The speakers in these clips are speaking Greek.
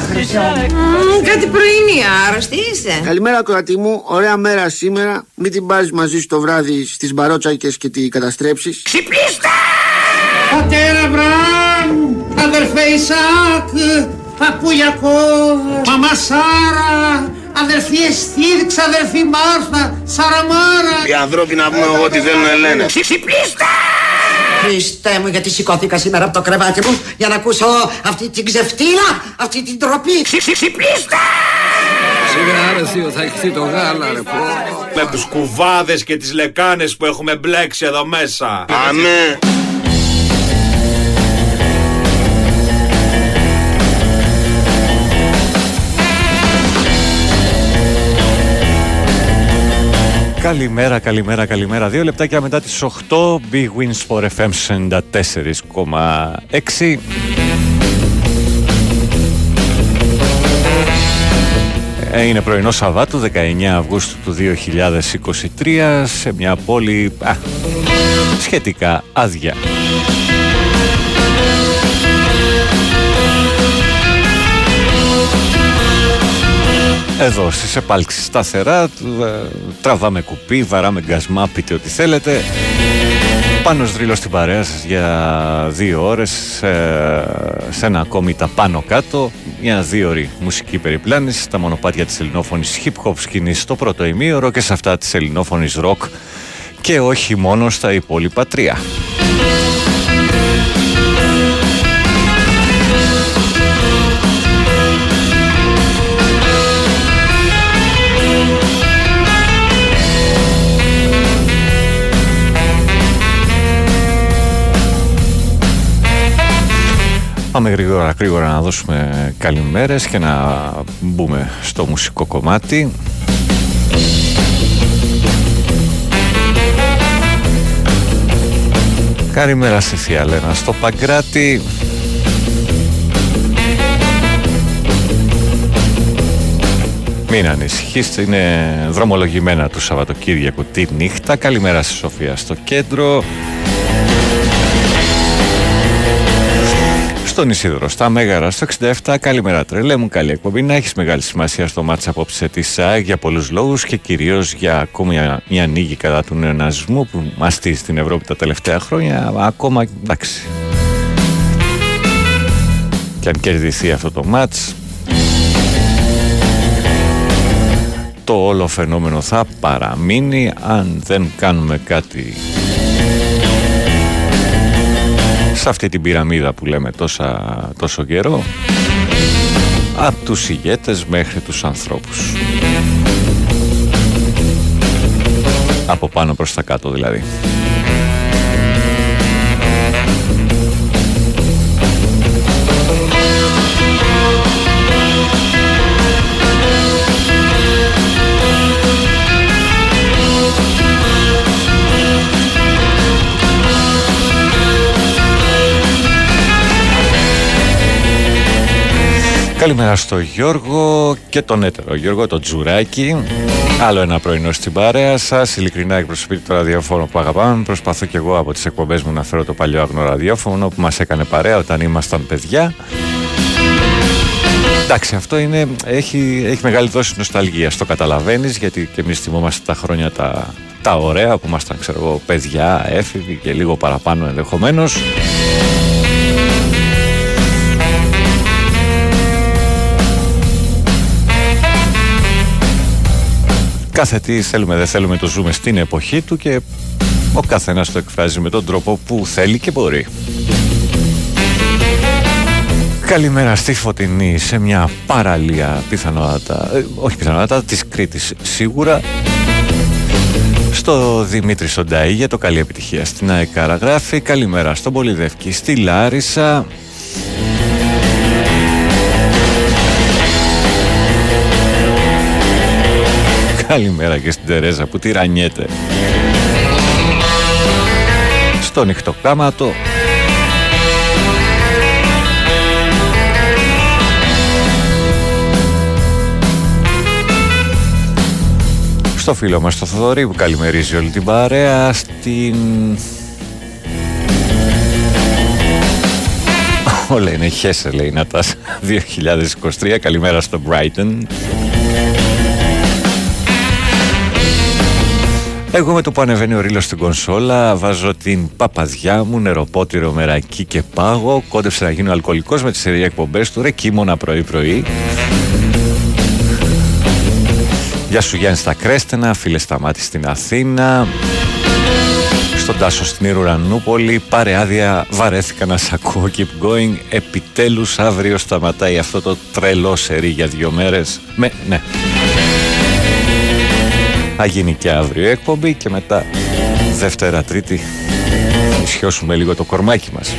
Χρυσό. Κάτι πρωινή, άρρωστη είσαι. Καλημέρα, κορατή μου. Ωραία μέρα σήμερα. Μην την πάρεις μαζί σου το βράδυ στις μπαρότσακες και τη καταστρέψεις. Ξυπνήστε! Πατέρα Βραμ, αδερφέ Ισάκ, παππούλιακό, μαμά Σάρα, αδερφή Εστίρξ, αδερφή Μάρθα, Σαραμάρα. Οι ανθρώποι να πούμε ό,τι θέλουν να λένε. Ξυπνήστε! Χριστέ μου γιατί σηκώθηκα σήμερα από το κρεβάτι μου για να ακούσω αυτή την ξεφτύλα, αυτή την τροπή. Ξυπνήστε! Σιγά ρε θείο θα χυθεί το γάλα ρε πω. Με τους κουβάδες και τις λεκάνες που έχουμε μπλέξει εδώ μέσα. Αμέ. Καλημέρα, καλημέρα, καλημέρα. Δύο λεπτάκια μετά τις 8, Big Wins for FM 94,6. Ε, Είναι πρωινό Σαββάτου, 19 Αυγούστου του 2023, σε μια πόλη α, σχετικά άδεια. Εδώ στις επάλξεις σταθερά, του, ε, τραβάμε κουπί, βαράμε γκασμά, πείτε ό,τι θέλετε. Πάνω δρύλο στην παρέα σας για δύο ώρες σε, σε ένα ακόμη τα πάνω κάτω μια δύο ώρη μουσική περιπλάνηση στα μονοπάτια της ελληνόφωνης hip hop σκηνής στο πρώτο ημίωρο και σε αυτά της ελληνόφωνης rock και όχι μόνο στα υπόλοιπα τρία. Πάμε γρήγορα γρήγορα να δώσουμε καλημέρες και να μπούμε στο μουσικό κομμάτι. Καλημέρα στη Θεία Λένα στο Παγκράτη. Μην ανησυχείς, είναι δρομολογημένα του Σαββατοκύριακου τη νύχτα. Καλημέρα στη Σοφία στο κέντρο. Στον Ισίδωρο, στα Μέγαρα, στο 67. Καλημέρα, τρελέ μου. Καλή εκπομπή. Να έχεις μεγάλη σημασία στο μάτσα απόψε της ΣΑΕΚ για πολλούς λόγους και κυρίως για ακόμη μια, μια νίκη κατά του νεοναζισμού που μαστεί στην Ευρώπη τα τελευταία χρόνια. Ακόμα εντάξει. Και αν κερδιθεί αυτό το μάτς το όλο φαινόμενο θα παραμείνει αν δεν κάνουμε κάτι σε αυτή την πυραμίδα που λέμε τόσα, τόσο καιρό. Από τους ηγέτες μέχρι τους ανθρώπους. Από πάνω προς τα κάτω δηλαδή Καλημέρα στο Γιώργο και τον έτερο Γιώργο, τον Τζουράκη. Άλλο ένα πρωινό στην παρέα σας. Ειλικρινά εκπροσωπείτε το ραδιόφωνο που αγαπάμε. Προσπαθώ και εγώ από τις εκπομπές μου να φέρω το παλιό αγνό ραδιόφωνο που μας έκανε παρέα όταν ήμασταν παιδιά. Εντάξει, αυτό είναι, έχει, έχει μεγάλη δόση νοσταλγίας, το καταλαβαίνεις, γιατί και εμείς θυμόμαστε τα χρόνια τα, τα ωραία που ήμασταν, ξέρω εγώ, παιδιά, έφηβοι και λίγο παραπάνω ενδεχομένως. Κάθε τι θέλουμε δεν θέλουμε το ζούμε στην εποχή του και ο καθένας το εκφράζει με τον τρόπο που θέλει και μπορεί. Καλημέρα στη Φωτεινή σε μια παραλία πιθανότατα, ε, όχι πιθανότατα, της Κρήτης σίγουρα στο Δημήτρη Σονταή για το καλή επιτυχία στην ΑΕΚΑΡΑ καλημέρα στον Πολυδεύκη στη Λάρισα Καλημέρα και στην Τερέζα που τυραννιέται. Στο νυχτοκάματο Στο φίλο μας το Θοδωρή που καλημερίζει όλη την παρέα Στην... Όλα είναι χέσε λέει να τα 2023 Καλημέρα στο Brighton Εγώ με το που ανεβαίνει ο ρίλος στην κονσόλα βάζω την παπαδιά μου, νεροπότηρο, μερακή και πάγο κόντεψε να γίνω αλκοολικός με τις σερία εκπομπές του ρε κίμωνα πρωί πρωί Γεια σου Γιάννη στα Κρέστενα, φίλε Σταμάτη στην Αθήνα. Στον Τάσο στην Ιρουρανούπολη πάρε άδεια, βαρέθηκα να σ' ακούω keep going. Επιτέλους αύριο σταματάει αυτό το τρελό σερί για δύο μέρες. Με, ναι θα γίνει και αύριο εκπομπή και μετά Δευτέρα Τρίτη ισιώσουμε λίγο το κορμάκι μας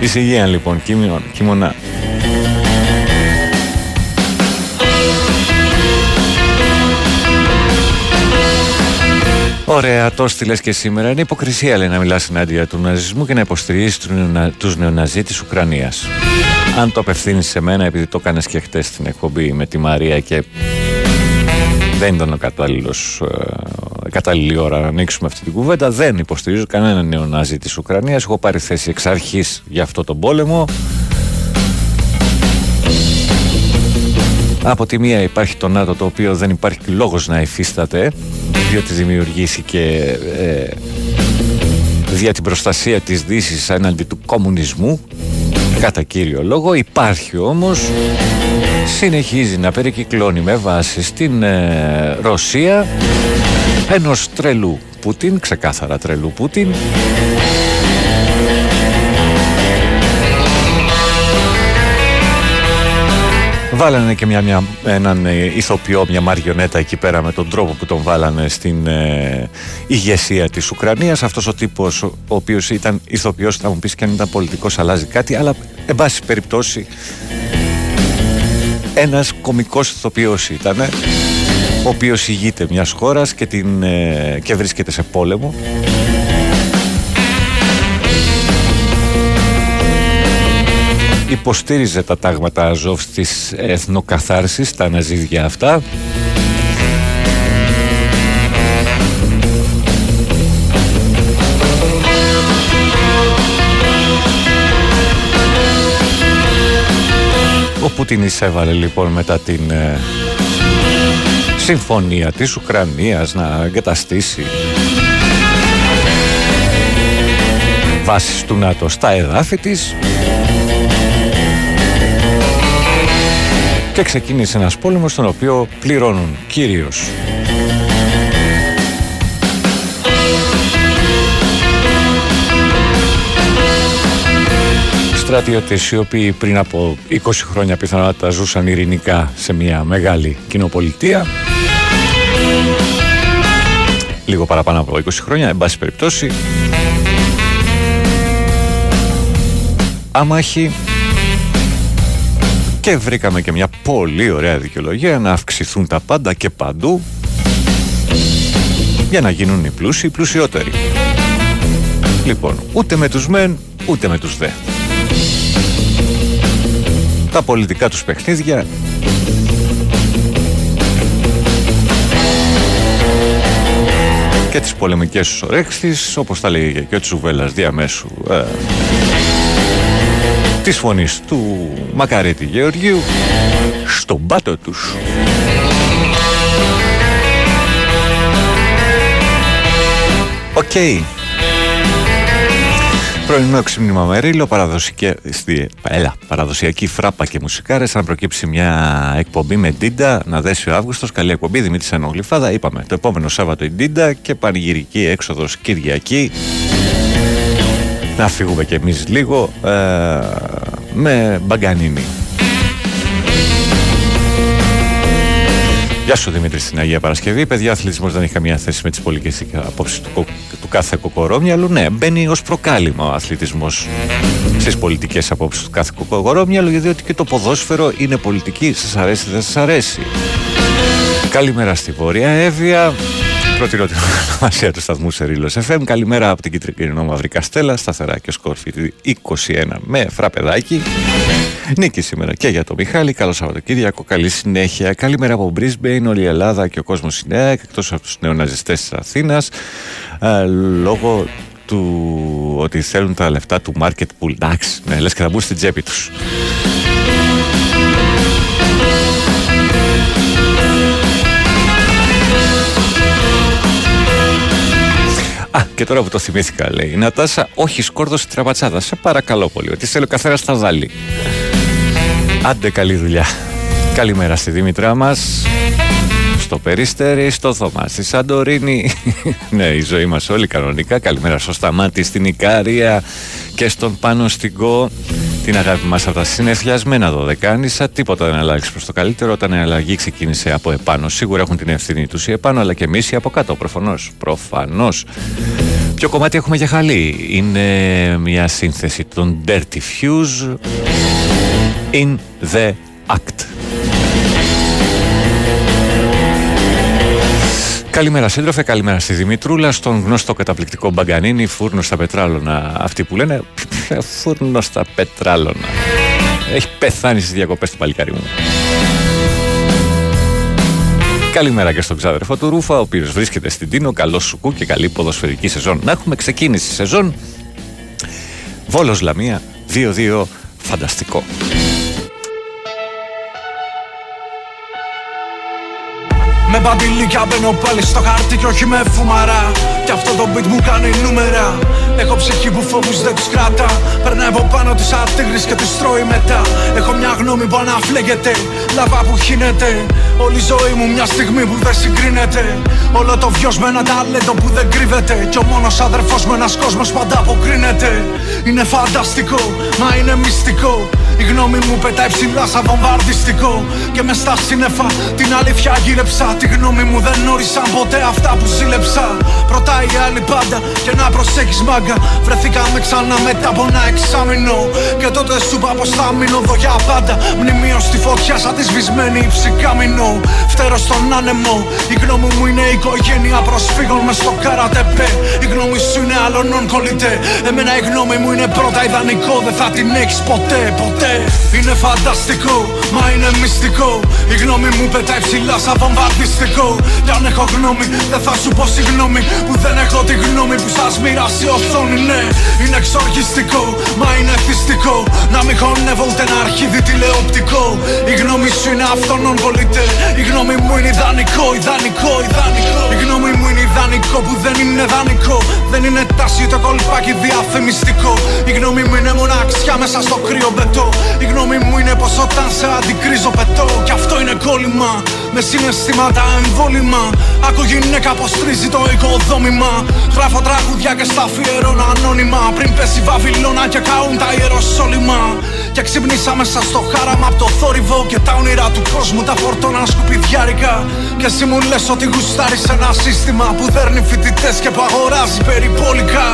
Είσαι υγεία λοιπόν, κίμωνα Ωραία, το στείλε και σήμερα. Είναι υποκρισία λέει να μιλάς ενάντια του ναζισμού και να υποστηρίζεις τους νεοναζί της Ουκρανίας. Αν το απευθύνεις σε μένα, επειδή το έκανες και χτες στην εκπομπή με τη Μαρία και δεν ήταν ο κατάλληλος, ε, κατάλληλη ώρα να ανοίξουμε αυτή την κουβέντα. Δεν υποστηρίζω κανένα νεονάζι της Ουκρανίας. Έχω πάρει θέση εξ αρχής για αυτό τον πόλεμο. Από τη μία υπάρχει το ΝΑΤΟ το οποίο δεν υπάρχει λόγος να υφίσταται διότι δημιουργήθηκε ε, δια την προστασία της Δύσης έναντι του κομμουνισμού κατά κύριο λόγο. Υπάρχει όμως συνεχίζει να περικυκλώνει με βάση στην ε, Ρωσία ενός τρελού Πούτιν, ξεκάθαρα τρελού Πούτιν Βάλανε και μια, μια, έναν ε, ηθοποιό, μια μαριονέτα εκεί πέρα με τον τρόπο που τον βάλανε στην ε, ηγεσία της Ουκρανίας. Αυτός ο τύπος ο, ο οποίος ήταν ηθοποιός, θα μου πεις και αν ήταν πολιτικός αλλάζει κάτι, αλλά εν πάση περιπτώσει ένας κομικός ηθοποιός ήταν ο οποίος ηγείται μιας χώρας και, την, ε, και βρίσκεται σε πόλεμο υποστήριζε τα τάγματα Αζόφ της εθνοκαθάρσης, τα αναζύδια αυτά. Ο Πούτιν εισέβαλε λοιπόν μετά την ε, συμφωνία της Ουκρανίας να εγκαταστήσει βάσεις του ΝΑΤΟ στα εδάφη της και ξεκίνησε ένας πόλεμος στον οποίο πληρώνουν κυρίως. Στρατιώτες οι οποίοι πριν από 20 χρόνια πιθανότατα ζούσαν ειρηνικά σε μια μεγάλη κοινοπολιτεία. Λίγο παραπάνω από 20 χρόνια, εν πάση περιπτώσει. Άμαχοι και βρήκαμε και μια πολύ ωραία δικαιολογία να αυξηθούν τα πάντα και παντού για να γίνουν οι πλούσιοι πλουσιότεροι. Λοιπόν, ούτε με τους μεν, ούτε με τους δε. Τα πολιτικά τους παιχνίδια και τις πολεμικές τους ορέξεις, όπως τα λέγει και ο Τσουβέλλας διαμέσου ε, της φωνής του Μακαρέτη Γεωργίου στον πάτο τους. Οκ. Okay. Πρωινό ξύπνημα με ρίλο, παραδοσιακή φράπα και μουσικάρες Αν προκύψει μια εκπομπή με Ντίντα Να δέσει ο Αύγουστος, καλή εκπομπή Δημήτρης Ανογλυφάδα Είπαμε το επόμενο Σάββατο η Ντίντα Και πανηγυρική έξοδος Κυριακή να φύγουμε κι εμείς λίγο ε, με μπαγκανίνι. Γεια σου Δημήτρη στην Αγία Παρασκευή. Παιδιά, ο αθλητισμός δεν έχει καμία θέση με τις πολιτικές απόψεις του, του κάθε κοκορόμυαλου. Ναι, μπαίνει ως προκάλημα ο αθλητισμός στις πολιτικές απόψεις του κάθε κοκορόμυαλου, διότι και το ποδόσφαιρο είναι πολιτική. Σας αρέσει, δεν σας αρέσει. Καλημέρα στη Βόρεια Εύβοια. Προτείνω την ονομασία του σταθμού Σερίλο FM. Καλημέρα από την κίτρινο μαύρη Καστέλα, σταθερά και σκόρφι 21 με φραπεδάκι. Νίκη σήμερα και για το Μιχάλη. Καλό Σαββατοκύριακο, καλή συνέχεια. Καλημέρα από Brisbane, όλη η Ελλάδα και ο κόσμος είναι εκτός από τους νεοναζιστές της Αθήνας. λόγω του ότι θέλουν τα λεφτά του market pool. Εντάξει, ναι, λες και θα μπουν στην τσέπη τους. Α, και τώρα που το θυμήθηκα, λέει η Νατάσα, όχι σκόρδος τραμπατσάδα. Σε παρακαλώ πολύ, ότι θέλω καθένα θα βάλει. Άντε, καλή δουλειά. Καλημέρα στη Δήμητρά μας. Στο Περίστερι, στο Θωμάς, στη Σαντορίνη. ναι, η ζωή μας όλη κανονικά. Καλημέρα στο Σταμάτη, στην Ικάρια και στον Πάνο στην Κο. Την αγάπη μας από τα συνεφιασμένα δωδεκάνησα. Τίποτα δεν αλλάξει προς το καλύτερο όταν η αλλαγή ξεκίνησε από επάνω. Σίγουρα έχουν την ευθύνη τους οι επάνω, αλλά και εμείς οι από κάτω. Προφανώς. Προφανώς. Ποιο κομμάτι έχουμε για χαλή; Είναι μια σύνθεση των Dirty Fuse in the Act. Καλημέρα σύντροφε, καλημέρα στη Δημητρούλα, στον γνωστό καταπληκτικό Μπαγκανίνη, φούρνο στα πετράλωνα. Αυτοί που λένε φούρνο στα πετράλωνα. Έχει πεθάνει στις διακοπές του παλικάρι μου. Καλημέρα και στον ξάδερφο του Ρούφα, ο οποίος βρίσκεται στην Τίνο. Καλό σουκού και καλή ποδοσφαιρική σεζόν. Να έχουμε ξεκίνηση σεζόν. Βόλος Λαμία 2-2. Φανταστικό. Με μπαντιλίκια μπαίνω πάλι στο χάρτη και όχι με φουμαρά. Κι αυτό το beat μου κάνει νούμερα. Έχω ψυχή που φόβους δεν τους κράτα Περνάει από πάνω τους ατίγρης και τους τρώει μετά. Έχω μια γνώμη που αναφλέγεται. Λαβά που χύνεται. Όλη η ζωή μου μια στιγμή που δεν συγκρίνεται. Όλο το βιός με ένα ταλέντο που δεν κρύβεται. Κι ο μόνος αδερφός με ένας κόσμος πάντα αποκρίνεται Είναι φανταστικό, μα είναι μυστικό. Η γνώμη μου πετάει ψηλά σαν βομβαρδιστικό. Και μες στα σύννεφα την αλήθεια γύρεψα Τη γνώμη μου δεν όρισαν ποτέ αυτά που ζήλεψα Ρωτάει η άλλη πάντα και να προσέχεις μάγκα. Βρεθήκαμε ξανά μετά από ένα εξάμεινο. Και τότε σου είπα πως θα μείνω εδώ για πάντα. Μνημείο στη φωτιά σαν τη σβησμένη ψυκάμινο Φτέρω στον άνεμο. Η γνώμη μου είναι η οικογένεια προσφύγων μες στο καρατεπέ. Η γνώμη σου είναι άλλων κολλητέ. Εμένα η γνώμη μου είναι πρώτα ιδανικό. Δεν θα την έχεις ποτέ, ποτέ. Είναι φανταστικό, μα είναι μυστικό. Η γνώμη μου πετάει ψηλά σαν βομβαρδιστικό Κι αν έχω γνώμη, δεν θα σου πω συγγνώμη. Που δεν έχω τη γνώμη που σας μοιράσει οθόνη Ναι, είναι εξοργιστικό, μα είναι θυστικό. Να μην χωνεύω ούτε ένα αρχίδι τηλεοπτικό. Η γνώμη σου είναι αυτόν κολλητέ Η γνώμη μου είναι ιδανικό, ιδανικό, ιδανικό. Η γνώμη μου είναι ιδανικό που δεν είναι δανεικό. Δεν είναι τάση το κολπάκι διαφημιστικό. Η γνώμη μου είναι μοναξιά μέσα στο κρύο μπετό. Η γνώμη μου είναι πως όταν σε αντικρίζω πετώ. Κι αυτό είναι κόλλημα Με συναισθήματα εμβόλυμα. Άκου γυναίκα πως τρίζει το οικοδόμημα. Γράφω τραγουδιά και στα αφιερώνω ανώνυμα. Πριν πέσει βαβυλώνα και καούν τα ιεροσόλυμα. Και ξυπνήσα μέσα στο χάραμα από το θόρυβο Και τα όνειρα του κόσμου τα φορτώνα σκουπιδιάρικα. Και εσύ μου λες ότι γουστάρεις ένα σύστημα Που δέρνει φοιτητές και που αγοράζει περιπόλικα.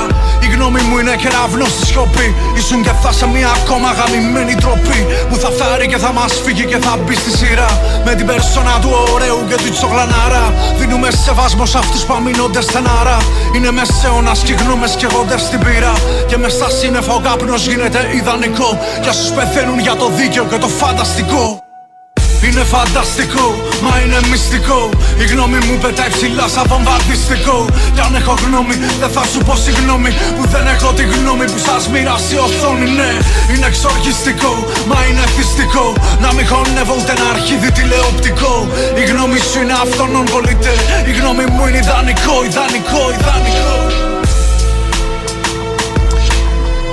Η γνώμη μου είναι κεραυνό στη σιωπή. Ήσουν και θα σε μια ακόμα γαμημένη τροπή Που θα φάρει και θα μας φύγει και θα μπει στη σειρά. Με την περσόνα του ωραίου και του τσογλανάρα Δίνουμε σεβασμό σε αυτούς που αμήνονται στενάρα. Είναι μεσαίωνας και οι γνώμες καίγονται στην πύρα. Και μες στα σύννεφα ο καπνός γίνεται ιδανικό. Για όσους πεθαίνουν για το δίκαιο και το φανταστικό είναι φανταστικό, μα είναι μυστικό. Η γνώμη μου πετάει ψηλά σαν βομβαρδιστικό. Κι αν έχω γνώμη, δεν θα σου πω συγγνώμη. Που δεν έχω τη γνώμη που σας μοιράσει οθόνη Ναι, είναι εξοργιστικό, μα είναι θυστικό Να μην χωνεύω ούτε ένα αρχίδι τηλεοπτικό. Η γνώμη σου είναι αυτόν κολλητέ Η γνώμη μου είναι ιδανικό, ιδανικό, ιδανικό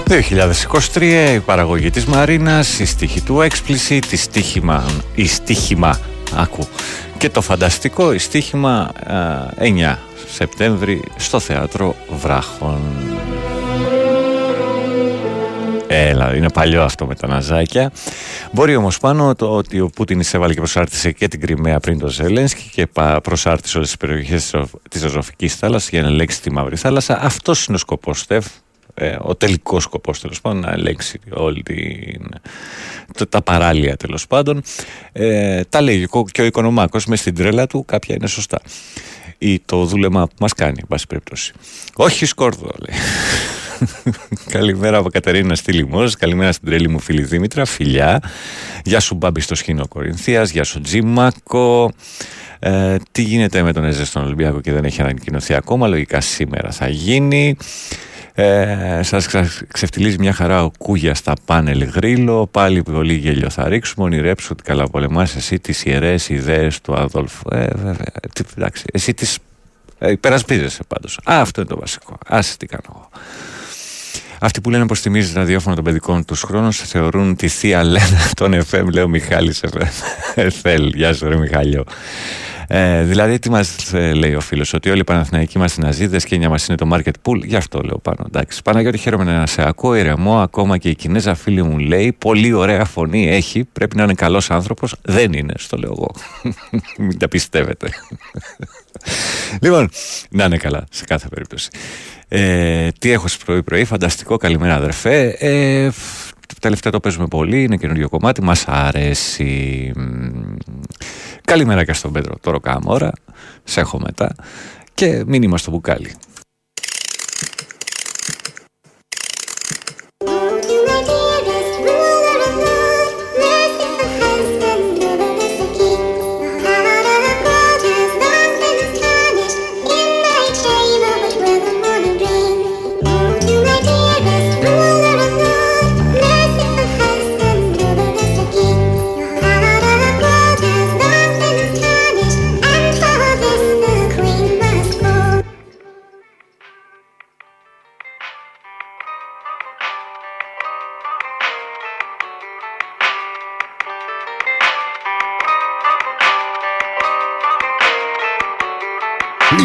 2023 η παραγωγή της Μαρίνας, η στίχη του Explicit, η στίχημα, η στίχημα, άκου, και το φανταστικό, η στίχημα 9 Σεπτέμβρη στο Θέατρο Βράχων. Έλα, είναι παλιό αυτό με τα ναζάκια. Μπορεί όμως πάνω το ότι ο Πούτιν εισέβαλε και προσάρτησε και την Κρυμαία πριν το Ζελένσκι και προσάρτησε όλες τις περιοχές της Αζωφικής θάλασσας για να ελέγξει τη Μαύρη Θάλασσα. Αυτός είναι ο σκοπός, Στεφ. Ε, ο τελικός σκοπός τέλος πάντων να ελέγξει όλη την, τα παράλια τέλος πάντων. Ε, τα λέει και ο Οικονομάκος μες στην τρέλα του κάποια είναι σωστά. Ή το δούλεμα που μας κάνει εν πάση περιπτώσει. Όχι σκόρδο λέει. Καλημέρα από Κατερίνα στη Λιμός Καλημέρα στην τρέλη μου φίλη Δήμητρα Φιλιά. Γεια σου Μπάμπη στο Σχήνο Κορινθίας Γεια σου Τζίμακο. Ε, Τι γίνεται με τον Εζέ στον Ολυμπιακό και δεν έχει ανακοινωθεί ακόμα Λογικά σήμερα θα γίνει Ε, σας ξεφτιλίζει μια χαρά ο Κούγια στα πάνελ γρήλο. Πάλι πολύ γέλιο θα ρίξουμε. Ονειρέψου ότι καλά πολεμάς εσύ τις ιερές ιδέες του Αδόλφου. Ε, βέβαια. Τι, εντάξει, εσύ τις ε, υπερασπίζεσαι πάντως. Α, αυτό είναι το βασικό. Άσε τι κάνω εγώ. Αυτοί που λένε πως θυμίζεις ραδιόφωνο των παιδικών τους χρόνου θεωρούν τη θεία Λένα των FM, λέει ο Μιχάλης FM. Γεια σου, ρε Μιχάλιο. Ε, δηλαδή, τι μας ε, λέει ο φίλος, Ότι όλοι οι Παναθηναϊκοί είμαστε ναζίδες και η μας είναι το market pool. Γι' αυτό λέω πάνω. Εντάξει. Παναγιώτη, χαίρομαι να σε ακούω. Ηρεμό, ακόμα και η Κινέζα φίλη μου λέει: Πολύ ωραία φωνή έχει. Πρέπει να είναι καλός άνθρωπος. Δεν είναι, στο λέω εγώ. Μην τα πιστεύετε. λοιπόν, να είναι καλά σε κάθε περίπτωση. Ε, τι έχω στις πρωί-πρωί, φανταστικό, καλημέρα αδερφέ. Ε, τελευταία το παίζουμε πολύ, είναι καινούριο κομμάτι, μας αρέσει. Καλημέρα και στον Πέτρο, το ροκάμωρα, σε έχω μετά και μήνυμα στο μπουκάλι.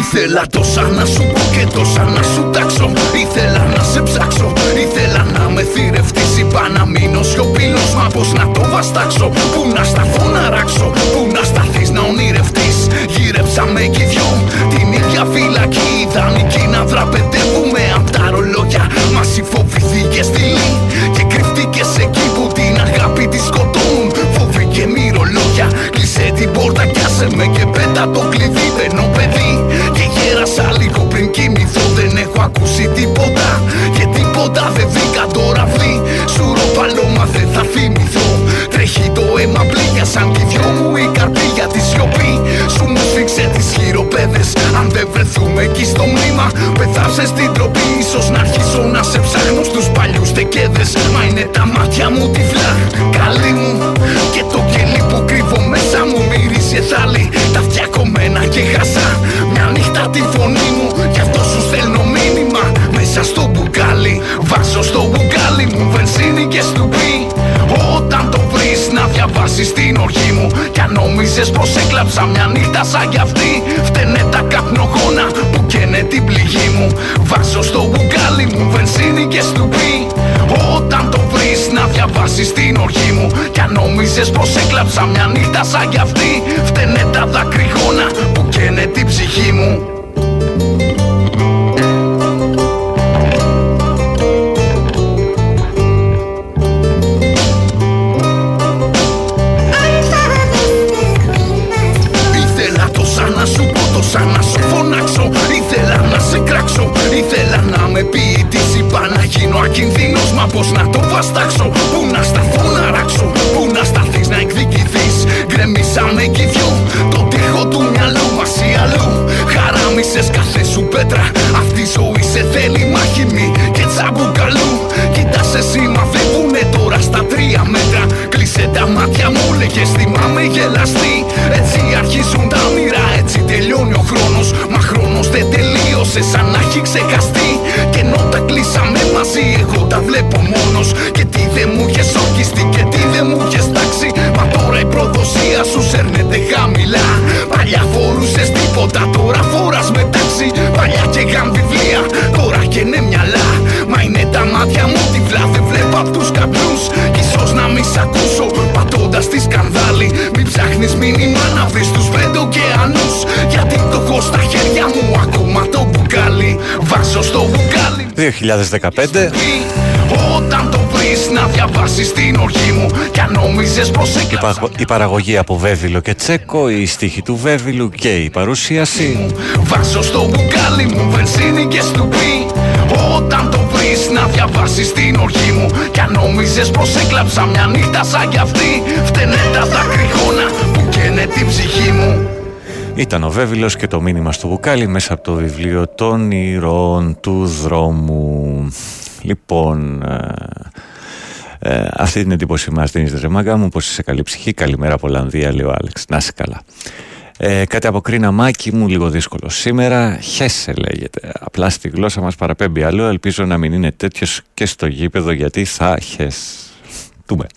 Ήθελα τόσα να σου πω και τόσα να σου τάξω. Ήθελα να σε ψάξω. Ήθελα να με θηρευτείς. Είπα να μείνω σιωπηλός Μα πως να το βαστάξω. Πού να σταθώ να ράξω πως έκλαψα μια νύχτα σαν κι αυτή. Φταίνε τα καπνογόνα που καίνε την πληγή μου. Βάζω στο μπουκάλι μου βενζίνη και στουπί. Όταν το βρεις να διαβάσεις την οργή μου Κι αν νόμιζες πως έκλαψα μια νύχτα σαν κι αυτή. Φταίνε τα δακρυγόνα που καίνε την ψυχή μου 2015 Όταν το βρεις να διαβάσεις την οργή μου Κι αν νόμιζες πως η, έκλαψα πα- η παραγωγή από Βέβυλο και Τσέκο, η στίχη του Βέβυλου και η παρουσίαση. Βάζω στο μπουκάλι μου βενζίνη και στουπί. Όταν το βρεις να διαβάσεις την οργή μου Κι αν νόμιζες πως έκλαψα μια νύχτα σαν κι αυτή Φταίνε τα δακρυγόνα που καίνε την ψυχή μου Ήταν ο Βέβυλος και το μήνυμα στο μπουκάλι μέσα από το βιβλίο των ηρώων του δρόμου. Λοιπόν, ε, ε, αυτή την εντύπωση μας δίνεις ρε μάγκα μου πως είσαι καλή ψυχή. Καλημέρα από Ολλανδία λέει ο Άλεξ. Να είσαι καλά. Ε, κάτι από κρίνα μάκι μου, λίγο δύσκολο σήμερα. Χέσε λέγεται. Απλά στη γλώσσα μας παραπέμπει άλλο. Ελπίζω να μην είναι τέτοιος και στο γήπεδο γιατί θα χες. Τούμε.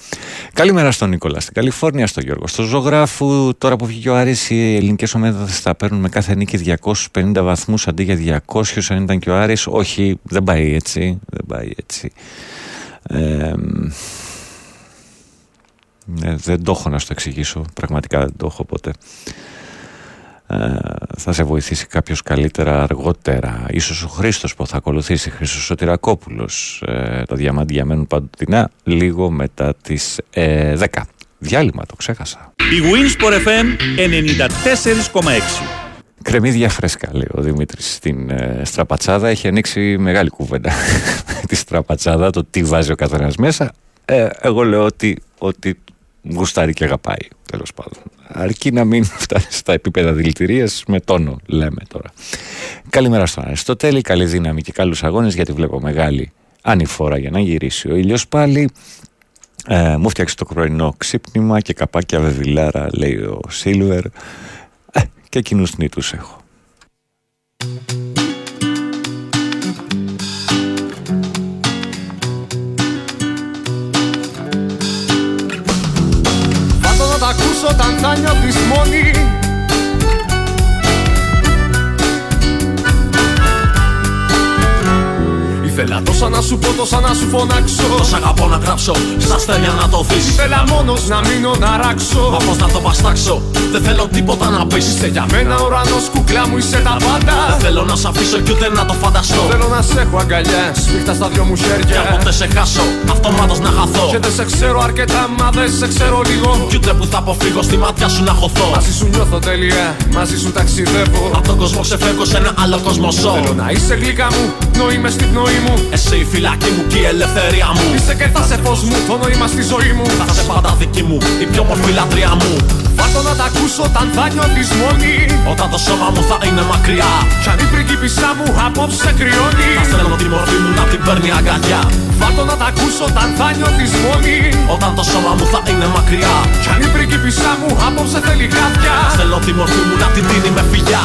Καλημέρα στον Νίκολα στην Καλιφόρνια, στον Γιώργο, στον Ζωγράφου. Τώρα που βγήκε ο Άρης, οι ελληνικές ομάδες θα παίρνουν με κάθε νίκη 250 βαθμούς αντί για 200 αν ήταν και ο Άρης. Όχι, δεν πάει έτσι. Δεν πάει έτσι. Ε, ναι, δεν το έχω να σου το εξηγήσω. Πραγματικά δεν το έχω ποτέ. Ε, θα σε βοηθήσει κάποιος καλύτερα αργότερα. Ίσως ο Χρήστος που θα ακολουθήσει Χρήστος Σωτηρακόπουλος. Ε, τα διαμάντια μένουν παντοτινά λίγο μετά τις ε, 10 διάλειμμα το ξέχασα. Η Winsport FM 94,6 Κρεμμύδια φρέσκα λέει ο Δημήτρης στην ε, στραπατσάδα. Έχει ανοίξει μεγάλη κουβέντα τη στραπατσάδα το τι βάζει ο καθένας μέσα. Ε, εγώ λέω ότι, ότι γουστάρει και αγαπάει τέλος πάντων αρκεί να μην φτάσει στα επίπεδα δηλητηρίας με τόνο, λέμε τώρα. Καλημέρα στον Αριστοτέλη, καλή δύναμη και καλούς αγώνες γιατί βλέπω μεγάλη ανηφόρα για να γυρίσει ο ήλιος πάλι. Ε, μου φτιάξει το πρωινό ξύπνημα και καπάκια βεβιλάρα, λέει ο Σίλβερ. Ε, και εκείνους νήτους έχω. Όταν θα νιώθεις μόνη Ήθελα τόσα να σου πω, τόσα να σου φωνάξω. Τόσα αγαπώ να γράψω, στα αστέρια να το δεις Ήθελα μόνος να μείνω να ράξω. Μα πώς να το παστάξω, δεν θέλω τίποτα να πεις Είσαι για μένα ουρανός, κουκλά μου είσαι τα πάντα. Δεν θέλω να σ' αφήσω κι ούτε να το φανταστώ. Θέλω να σε έχω αγκαλιά, σφίχτα στα δυο μου χέρια. Και ποτέ σε χάσω, αυτομάτως να χαθώ. Και δεν σε ξέρω αρκετά, μα δεν σε ξέρω λίγο. Κι ούτε που θα αποφύγω στη μάτια σου να χωθώ. Μαζί σου νιώθω τέλεια, μαζί σου ταξιδεύω. Απ' τον κόσμο ξεφεύγω σε ένα άλλο κόσμο ζω. Θέλω να είσαι γλυκά μου, πνοή μες στην πνοή μου Εσύ η φυλακή μου και η ελευθερία μου. Είσαι και θα σε φως μου, το νόημα στη ζωή μου. Θα σε πάντα δική μου, η πιο μορφή λατρεία μου. Βάρτο να τα ακούσω όταν θα νιώθεις μόνη. Όταν το σώμα μου θα είναι μακριά. Κι αν η πριγκίπισσά μου απόψε κρυώνει. Θα στέλνω τη μορφή μου να την παίρνει αγκαλιά. Βάρτο να τα ακούσω όταν θα νιώθεις μόνη. Όταν το σώμα μου θα είναι μακριά. Κι αν η πριγκίπισσά μου απόψε θέλει χάδια Θα στέλνω τη μορφή μου να την δίνει με φιλιά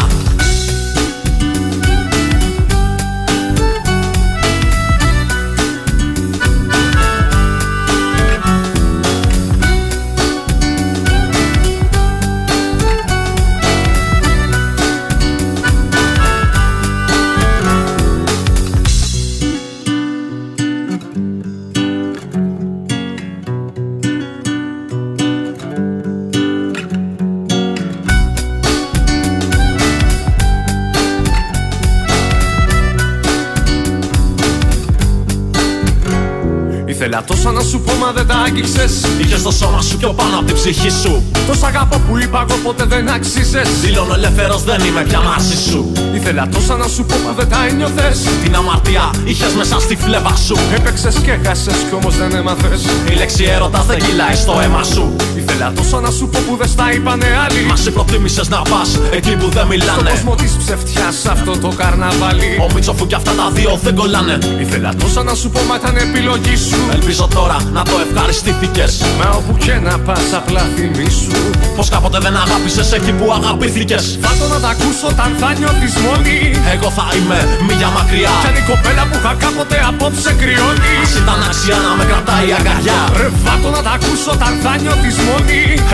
μα δεν τα άγγιξες Είχες το σώμα σου πιο πάνω από την ψυχή σου. Τόσα αγάπη που είπα εγώ ποτέ δεν άξιζες. Δηλώνω ελεύθερος δεν είμαι πια μαζί σου. Ήθελα τόσα να σου πω μα δεν τα ένιωθες. Την αμαρτία είχες μέσα στη φλέβα σου. Έπαιξες και χάσες κι όμως δεν έμαθες. Η λέξη έρωτας δεν κυλάει στο αίμα σου Ήθελα τόσα να σου πω που δεν στα είπανε άλλοι. Μα σε προτίμησες να πας εκεί που δεν Στον μιλάνε κόσμο της ψευτιάς αυτό το καρναβάλι. Ο Μίτσοφου κι αυτά τα δύο δεν κολλάνε. Ήθελα τόσα να σου πω μα ήταν επιλογή σου. Ελπίζω τώρα να το ευχαριστήθηκες. Μα όπου και να πας απλά θυμίσου Πως κάποτε δεν αγάπησες εκεί που αγαπήθηκες. Βάτω να τα ακούσω όταν θα νιώθεις μόνη. Εγώ θα είμαι μίλια μακριά. Κι αν η κοπέλα που είχα κάποτε απόψε κρυώνει. Ας ήταν αξιά να με κρατάει η αγκαλιά Ρε βάτω να τα ακούσω όταν θα νιώθεις μόνη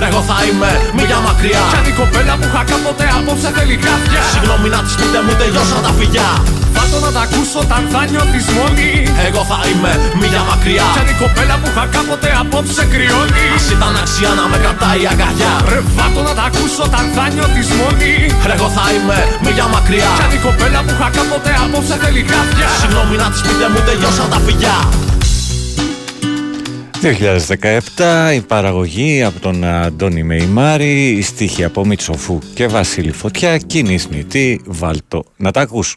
Εγώ θα είμαι μίλια μακριά. Κι αν η κοπέλα που είχα κάποτε απόψε θέλει χάδια Συγγνώμη να της πείτε μου τελειώσαν τα φιλιά. Βάτω να τα ακούσω όταν θα νιώθεις μόνη. Εγώ θα είμαι μίλια μακριά. Κι αν η κοπέλα που είχα κάποτε απόψε κρυώνει. Ας ήταν αξιά να με κρατάει η αγκαλιά Ρε βάτω να τα ακούσω όταν θα νιώθεις μόνη. Εγώ θα είμαι μίλια μακριά. Κι αν η κοπέλα που είχα κάποτε απόψε θέλει χάδια Συγγνώμη να της πείτε μου τελειώσαν τα φιλιά 2017 η παραγωγή από τον Αντώνη Μεϊμάρη, η στίχη από Μητσοφού και Βασίλη Φωτιά, κοινή σνητή, βάλτο να τα ακούς.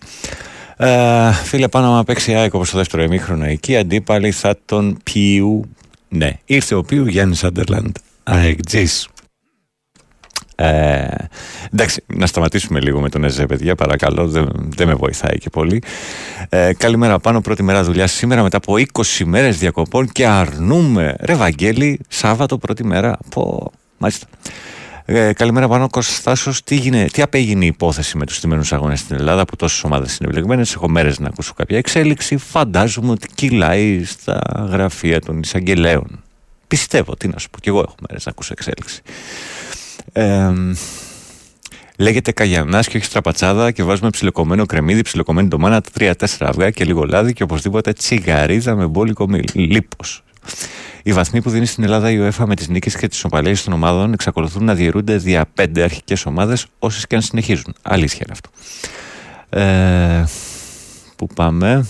Ε, φίλε πάνω να παίξει ΑΕΚ όπως το δεύτερο εμίχρονο εκεί, αντίπαλοι θα τον πιού, ναι, ήρθε ο πιού Γιάννης Άντερλαντ, αεκτζής. Ε, εντάξει, να σταματήσουμε λίγο με τον ΕΖΕ, παιδιά, παρακαλώ. Δεν, δεν με βοηθάει και πολύ. Ε, καλημέρα πάνω, πρώτη μέρα δουλειά σήμερα μετά από 20 μέρες διακοπών και αρνούμε. Ρε Βαγγέλη, Σάββατο πρώτη μέρα. Πω, μάλιστα. Ε, καλημέρα πάνω, Κωνστάσος. Τι, γίνε, τι απέγινε η υπόθεση με τους στημένους αγώνες στην Ελλάδα που τόσες ομάδες είναι επιλεγμένες. Έχω μέρες να ακούσω κάποια εξέλιξη. Φαντάζομαι ότι κυλάει στα γραφεία των εισαγγελέων. Πιστεύω, τι να σου πω, και εγώ έχω μέρες να ακούσω εξέλιξη. Ε, λέγεται Καγιανάς και όχι στραπατσάδα και βάζουμε ψιλοκομμένο κρεμμύδι, ψιλοκομμένη ντομάνα, τρία-τέσσερα αυγά και λίγο λάδι και οπωσδήποτε τσιγαρίδα με μπόλικο μήλ. Λίπος. Οι βαθμοί που δίνει στην Ελλάδα η UEFA με τις νίκες και τις οπαλίε των ομάδων εξακολουθούν να διαιρούνται δια πέντε αρχικές ομάδες, όσες και αν συνεχίζουν. Αλήθεια είναι αυτό. Ε, πού πάμε;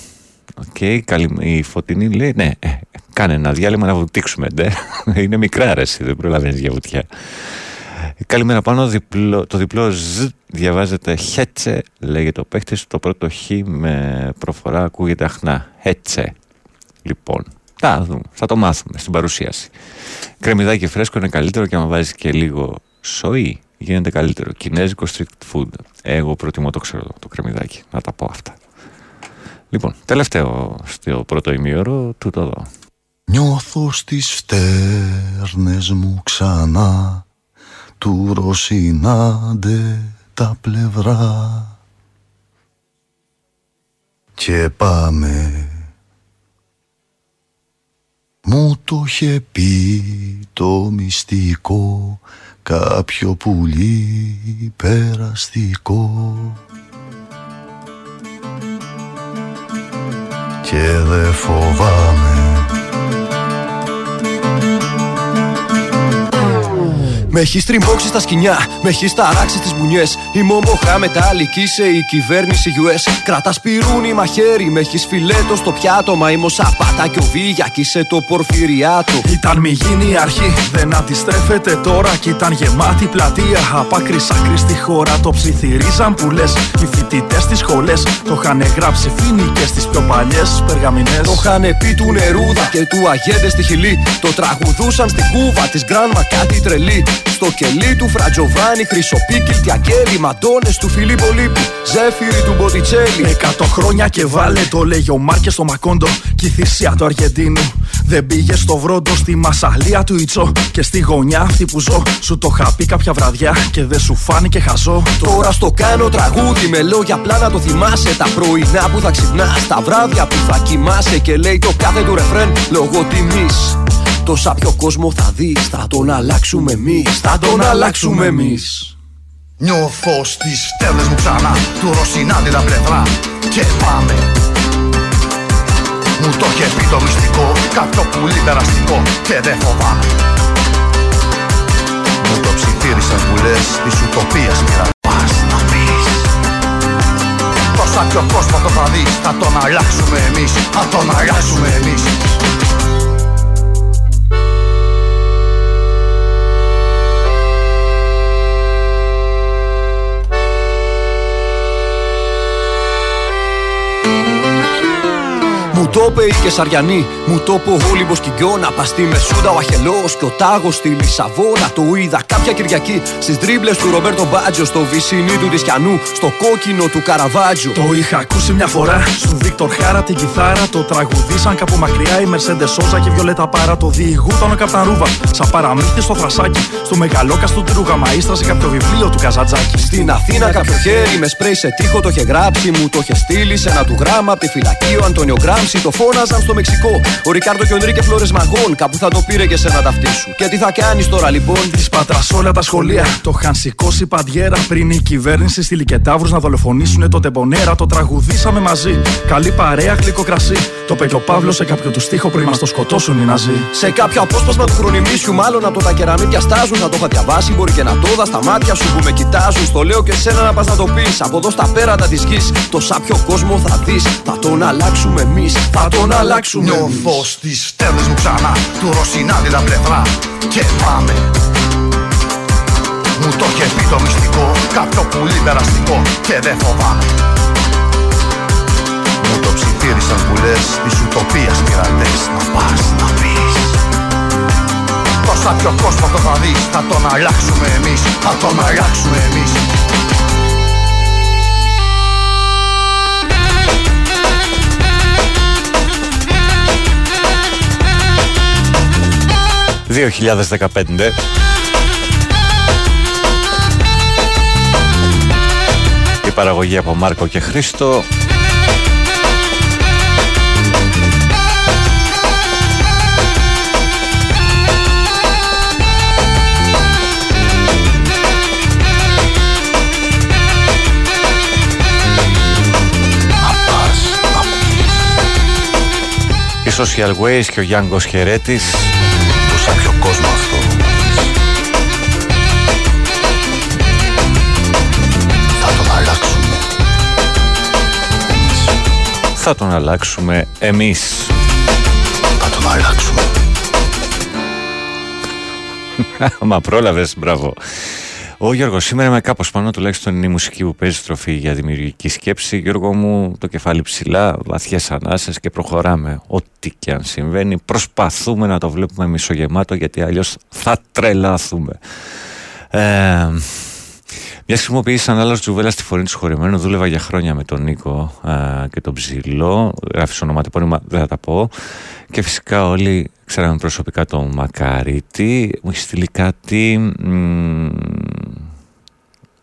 OK, okay, καλή, η Φωτεινή λέει, ναι, ε, κάνε ένα διάλειμμα να βουτήξουμε, ντε. Είναι μικρά ρε, δεν προλαβαίνεις για βουτιά. Καλημέρα Πάνο, διπλό, το διπλό ζ διαβάζεται χέτσε, λέγεται ο παίχτης, το πρώτο χ με προφορά ακούγεται αχνά. Χέτσε. Λοιπόν, θα δούμε, θα το μάθουμε στην παρουσίαση. Κρεμμυδάκι φρέσκο είναι καλύτερο και αν βάζεις και λίγο soy γίνεται καλύτερο. Κινέζικο street food. Εγώ προτιμώ το ξέρω το κρεμμυδάκι, να τα πω αυτά. Λοιπόν, τελευταίο στο πρώτο ημίωρο, τούτο εδώ. Νιώθω στις φτέρνες μου ξανά του ροσινάντε τα πλευρά. Και πάμε. Μου το είχε πει το μυστικό κάποιο πουλί περαστικό. Και δε φοβάμαι Με έχει τριμπόξει στα σκηνιά, με έχει ταράξει τις μπουνιές. Η μομοχά μετάλλικη σε η κυβέρνηση US. Κρατάς πυρούνι μαχαίρι, με έχεις φιλέτο στο πιάτο. Μα η μοσαπάτα και ο Βίγιακης σε το πορφυριάτο. Ήταν μη γίνει η αρχή, δεν αντιστρέφεται τώρα. Κι ήταν γεμάτη πλατεία. Απ' άκρη άκρη στη χώρα το ψιθυρίζαν που λες. Οι φοιτητές στι σχολές το είχαν γράψει φίνικε στις πιο παλιές περγαμηνέ. Το είχαν πει του νερούδα και του αγέντε στη χιλή. Το τραγουδούσαν στην κούβα της γκράνμα κάτι τρελή. Στο κελί του Φρατζοβάνι, Χρυσοπίκη, Τιακέλη, Μαντώνες του Φιλίππο Λίπη, Ζέφυρη του Μποτιτσέλη. Εκατό χρόνια και βάλε το λέγει ο Μάρκες στο Μακόντο. Κι η θυσία του Αργεντίνου. Δεν πήγε στο βρόντο στη μασαλία του Ιτσό. Και στη γωνιά αυτή που ζω, σου το είχα πει κάποια βραδιά και δεν σου φάνηκε χαζό. Τώρα στο κάνω τραγούδι με λόγια απλά να το θυμάσαι. Τα πρωινά που θα ξυπνάς, τα βράδια που θα κοιμάσαι. Και λέει το κάθε του ρεφρέν λόγω τιμής. Τόσα πιο κόσμο θα δεις Θα τον αλλάξουμε εμείς Θα τον αλλάξουμε εμείς. Νιώθω στις φτέρνες μου ξανά Του Ρωσινάντη τα πλευρά. Και πάμε. Μου το είχε πει το μυστικό Κάποιο πουλί περαστικό Και δεν φοβάμαι. Μου το ψιθύρισαν που λες Της ουτοπίας μοίρα Πας να πεις. Τόσα πιο κόσμος το θα δεις. Θα τον αλλάξουμε εμείς. Θα τον αλλάξουμε εμείς το είπε η Κεσαριανή, μου το είπε ο Όλυμπο Κιγκιόνα. Πας στη Μεσούντα ο Αχελός και ο Τάγος στη Λισαβόνα. Το είδα κάποια Κυριακή στις τρίμπλε του Ρομπέρτο Μπάτζο. Στο βυσινί του Ρισκιανού, στο κόκκινο του Καραβάτζο. Το είχα ακούσει μια φορά στο Βίκτορ Χάρα την κιθάρα. Το τραγουδίσαν κάπου μακριά η Μερσέντε Σόζα και Βιολέτα Πάρα. Το διηγούταν ο Καπταρούβα. Σαν παραμύθι στο θρασάκι. Στο μεγαλόκαστο του Ρουγαμαίστρα σε κάποιο βιβλίο του Καζατζάκη. Στην Αθήνα κάποιο χέρι με σπρέι σε τείχο το είχε γράψει. Μου το είχε στείλει σε ένα του γράμμα από τη φυλακή ο Αντώνιο Γκράμψη το φώναζαν στο Μεξικό. Ο Ρικάρδο και ο Ενρίκε Φλόρες Μαγών. Κάπου θα το πήρε και σε να ταυτίσου. Και τι θα κάνεις τώρα λοιπόν; Της πατρά όλα τα σχολεία. Το είχαν σηκώσει παντιέρα πριν η κυβέρνηση στη Λικετάβρου να δολοφονήσουν το τεμπονέρα. Το τραγουδήσαμε μαζί. Καλή παρέα, γλυκό κρασί. Το πέτει ο Παύλος σε κάποιο του στίχο πριν μας το σκοτώσουν οι Ναζί. Σε κάποιο απόσπασμα του χρονιμίσιου, μάλλον από τα κεραμίδια στάζουν. Θα το είχα διαβάσει, μπορεί και να το δα στα μάτια σου που με κοιτάζουν. Στο λέω και σένα να πας να το πεις. Από εδώ στα πέρατα της γης. Το σάπιο κόσμο θα δεις. Θα τον αλλάξουμε εμείς. Θα τον αλλάξουμε. Νιώθω στις φτέρνες μου ξανά Του Ρωσινάδη τα πλευρά. Και πάμε. Μου το είχε πει το μυστικό Κάποιο πουλί περαστικό Και δεν φοβάμαι. Μου το ψιθύρισαν που λες Της ουτοπίας πειρατές Να πας να πεις. Το σάπιο κόσμο το θα δεις. Θα τον αλλάξουμε εμείς. Θα τον αλλάξουμε εμείς 2015 Η παραγωγή από Μάρκο και Χρήστο. Οι Social Ways και ο Γιάνγκος Χερέτης Το σάπιο κόσμο αυτό Θα τον αλλάξουμε θα τον αλλάξουμε εμείς. Θα τον αλλάξουμε Μα πρόλαβες, μπράβο. Ο Γιώργος, σήμερα είμαι κάπως πάνω, τουλάχιστον είναι η μουσική που παίζει τροφή για δημιουργική σκέψη. Γιώργο μου, το κεφάλι ψηλά, βαθιές ανάσες και προχωράμε. Ό,τι και αν συμβαίνει, προσπαθούμε να το βλέπουμε μισογεμάτο γιατί αλλιώς θα τρελάθουμε. Ε, μιας χρησιμοποίησης σαν άλλο τζουβέλας στη φωνή του συγχωρεμένου. Δούλευα για χρόνια με τον Νίκο α, και τον Ψηλό. Γράφεις ονοματεπώνυμα, δεν θα τα πω. Και φυσικά όλοι ξέραμε προσωπικά τον Μακαρίτη. Μου έχεις στείλει κάτι. μ,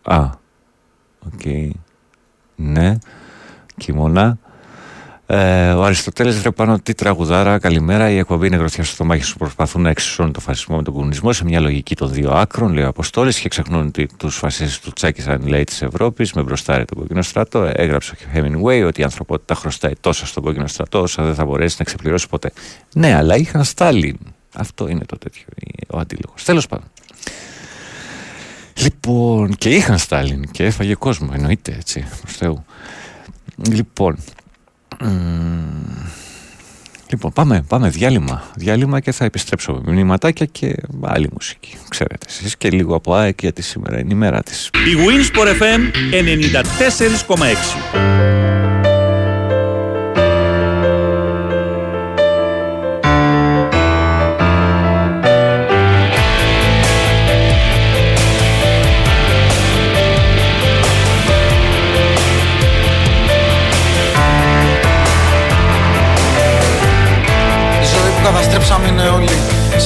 Α, οκ. Ναι, Κίμωνα. Ε, ο Αριστοτέλες βρε Πάνο τι τραγουδάρα, καλημέρα. Η εκπομπή είναι γροθιά στομάχι σου προσπαθούν να εξισώνουν τον φασισμό με τον κομμουνισμό σε μια λογική των δύο άκρων, λέει ο Αποστόλης, και ξεχνούν ότι τους φασίστες του τσάκισαν λέει της Ευρώπης με μπροστάρι τον κόκκινο στρατό. Έγραψε ο Hemingway ότι η ανθρωπότητα χρωστάει τόσα στον κόκκινο στρατό, όσα δεν θα μπορέσει να ξεπληρώσει ποτέ. Ναι, αλλά είχαν Στάλιν. Αυτό είναι το τέτοιο, ο αντίλογος. Τέλος πάντων. Λοιπόν, και είχαν Στάλιν και έφαγε κόσμο, εννοείται έτσι, προς Θεού. Λοιπόν, μ, λοιπόν πάμε, πάμε διάλειμμα, διάλειμμα και θα επιστρέψω με μηνυματάκια και άλλη μουσική, ξέρετε εσείς και λίγο από ΑΕΚ γιατί σήμερα είναι η μέρα της. Η Winsport FM 94,6.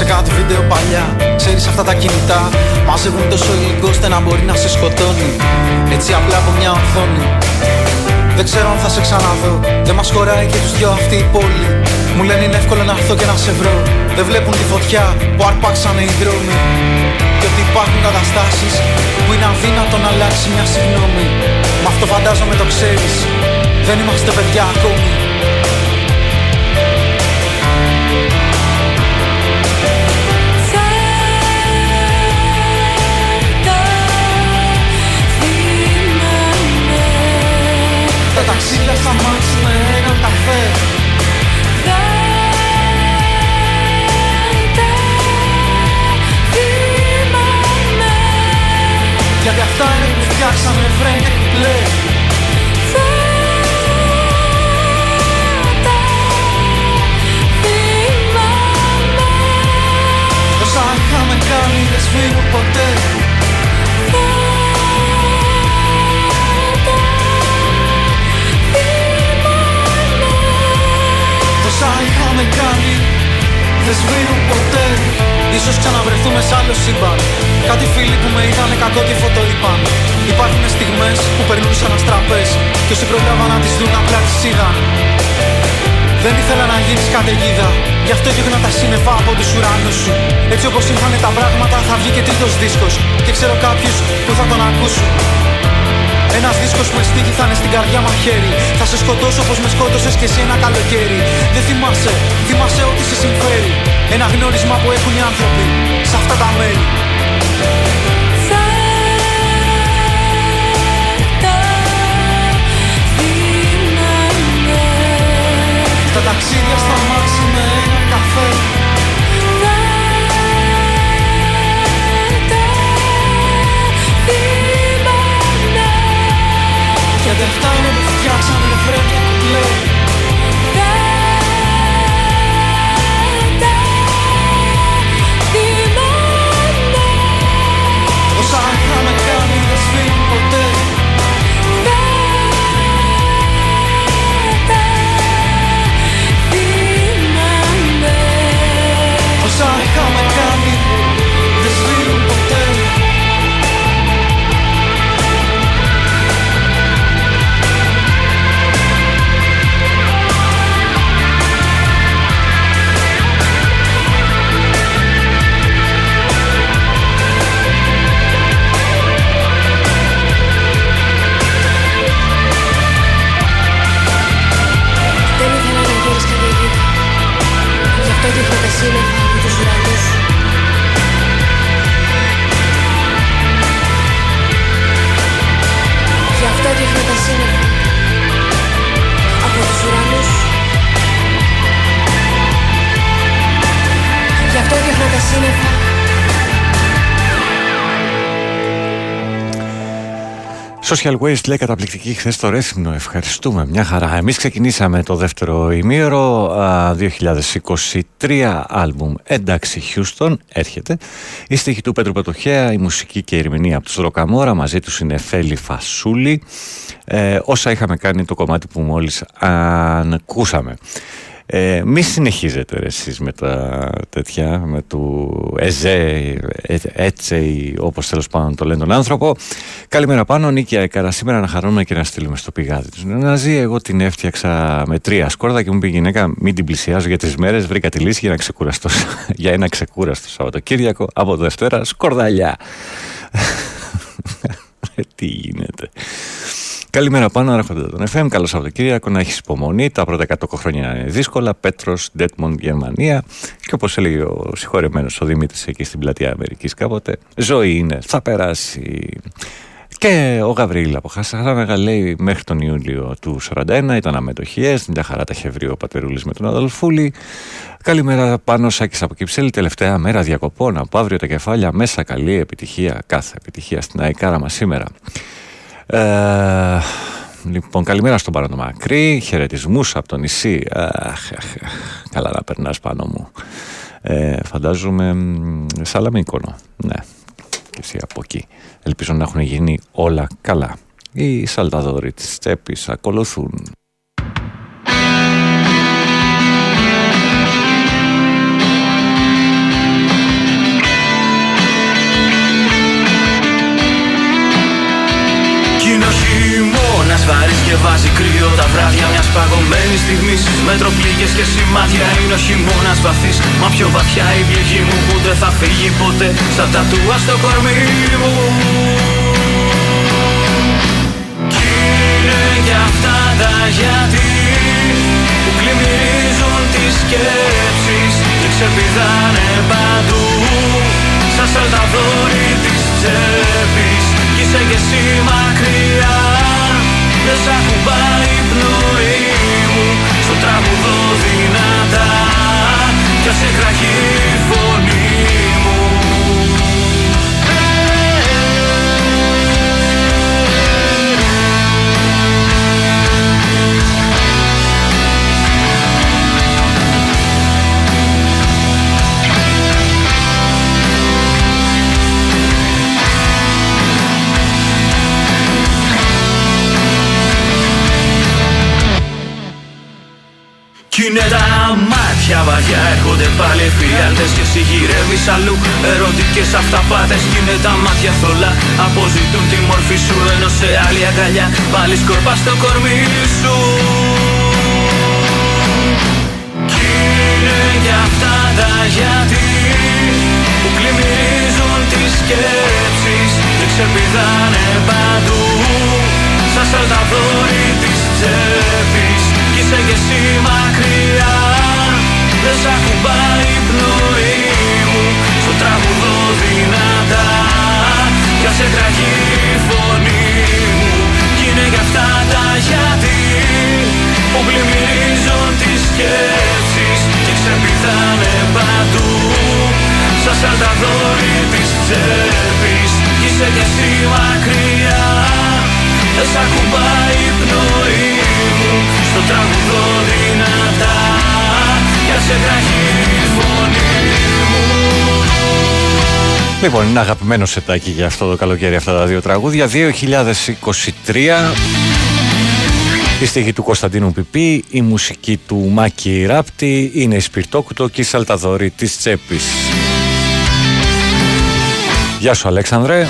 Σε κάτι βίντεο παλιά. Ξέρεις αυτά τα κινητά μαζεύουν τόσο υλικό ώστε να μπορεί να σε σκοτώνει. Έτσι απλά από μια οθόνη. Δεν ξέρω αν θα σε ξαναδώ. Δεν μας χωράει και τους δυο αυτή η πόλη. Μου λένε είναι εύκολο να έρθω και να σε βρω. Δεν βλέπουν τη φωτιά που αρπάξανε οι δρόμοι. Και ότι υπάρχουν καταστάσεις που είναι αδύνατο να αλλάξει μια συγγνώμη. Μα αυτό φαντάζομαι το ξέρεις. Δεν είμαστε παιδιά ακόμη. Φτιάξαμε φρέν και κουπλέ Όσα είχαμε κάνει δεν σβήνουν ποτέ. Όσα είχαμε κάνει δεν σβήνουν ποτέ. Ίσως ξαναβρεθούμε σε άλλο σύμπαν. Κάτι φίλοι που με είδανε κακό τι φωτό είπαν Υπάρχουν στιγμές που περνούν σαν αστραπές Και όσοι προλάβαν να τις δουν απλά τις είδαν δεν ήθελα να γίνεις καταιγίδα Γι' αυτό έγνα τα σύννεφα από τους ουρανούς σου. Έτσι όπως ήρθανε τα πράγματα θα βγει και τρίτος δίσκος Και ξέρω κάποιους που θα τον ακούσουν. Ένας δίσκος με στίχη θα είναι στην καρδιά μαχαίρι. Θα σε σκοτώσω όπως με σκότωσες και εσύ ένα καλοκαίρι. Δεν θυμάσαι, θυμάσαι ό,τι σε συμφέρει. Ένα γνώρισμα που έχουν οι άνθρωποι σε αυτά τα μέρη ταξίδια στα μάξι με ένα καφέ Γιατί αυτά είναι που φτιάξαμε σύννεφα Social Waste λέει καταπληκτική χθες στο Ρέθυμνο. Ευχαριστούμε. Μια χαρά. Εμείς ξεκινήσαμε το δεύτερο ημίωρο 2023 άλμπουμ Ένταξη Houston. έρχεται. Η στίχη του Πέτρου Πετοχέα, η μουσική και η ερμηνεία από τους Ροκαμόρα. Μαζί τους είναι Φέλη Φασούλη. Ε, όσα είχαμε κάνει το κομμάτι που μόλις ακούσαμε. Ε, μη συνεχίζετε ρε, εσείς με τα τέτοια, με του ΕΖΕ, έτσι όπως τέλος πάντων το λένε τον άνθρωπο. Καλημέρα πάνω, Νίκη Αεκάρα. Σήμερα να χαρούμε και να στείλουμε στο πηγάδι τους. Να ζει, εγώ την έφτιαξα με τρία σκόρδα και μου πει η γυναίκα μην την πλησιάζω για τις μέρες. Βρήκα τη λύση για, να ξεκουραστώ, για ένα ξεκούραστο Σαββατοκύριακο από το Δευτέρα σκορδαλιά. Τι γίνεται. Καλημέρα πάνω, έρχονται τον FM. Καλό Σαββατοκύριακο, να έχεις υπομονή. Τα πρώτα 100 χρόνια είναι δύσκολα. Πέτρος, Ντέτμοντ, Γερμανία. Και όπως έλεγε ο συγχωρεμένος ο Δημήτρης εκεί στην πλατεία Αμερικής κάποτε, ζωή είναι, θα περάσει. Και ο Γαβρίλ από Χασαράναγα λέει μέχρι τον Ιούλιο του 41 ήταν αμετοχίε. Την χαρά τα είχε βρει ο Πατερούλης με τον Αδολφούλη. Καλημέρα πάνω, Σάκης από Κυψέλη. Τελευταία μέρα διακοπών. Από αύριο τα κεφάλια μέσα. Καλή επιτυχία. Κάθε επιτυχία στην Αϊκάρα μας σήμερα. Ε, λοιπόν, καλημέρα στον Παράνο Μακρύ. Χαιρετισμούς από το νησί. καλά να περνάς πάνω μου. Ε, φαντάζομαι Σαλαμίκονο. Ναι, και εσύ από εκεί. Ελπίζω να έχουν γίνει όλα καλά. Οι σαλταδόροι της τσέπης ακολουθούν. Βαρύς και βάζει κρύο τα βράδια μιας παγωμένης στιγμής. Μετροπλήγες και σημάδια είναι ο χειμώνας βαθύς. Μα πιο βαθιά η πληγή μου που δεν θα φύγει ποτέ. Σαν τα τουά στο κορμί μου. Κι είναι για αυτά τα γιατί Που πλημμυρίζουν τις σκέψεις Και ξεπηδάνε παντού. Σαν σαλταδόρι της τσέπης Κι είσαι και εσύ μακριά δεν σ' ακουμπάει η πνοή μου Στο τραγουδό δυνατά Κι ας εκραχεί είναι τα μάτια βαριά έρχονται πάλι εφιάλτες Και εσύ γυρεύεις αλλού. Ερωτικές αυταπάτες Κι είναι τα μάτια θολά. Αποζητούν τη μορφή σου Ενώ σε άλλη αγκαλιά. Πάλι σκορπά στο κορμί σου. Κι είναι για αυτά τα γιατί Που πλημμυρίζουν τις σκέψεις. Και ξεπηδάνε παντού. Σαν σαλταδόρι της τσέπης Κι είσαι και εσύ μακριά. Δεν σ' ακουμπάει η πνοή μου Στο τραγουδό δυνατά. Κι ας έτραγει η φωνή μου. Κι είναι για αυτά τα γιατί Που πλημμυρίζουν τις σκέψεις Και ξεπηδάνε παντού. Σαν σαλταδόρι της τσέπης. Κι είσαι και εσύ μακριά. Δεν σ' ακουμπάει η πνοή μου Στο τραγουδό δυνατά Για σε τραχή η φωνή μου Λοιπόν, είναι αγαπημένο σετάκι για αυτό το καλοκαίρι αυτά τα δύο τραγούδια. 2023. Η στίχη του Κωνσταντίνου Πιπί, η μουσική του Μάκη Ράπτη, είναι η Σπιρτόκουτο και η Σαλταδόρη της Τσέπης. Γεια σου Αλέξανδρε.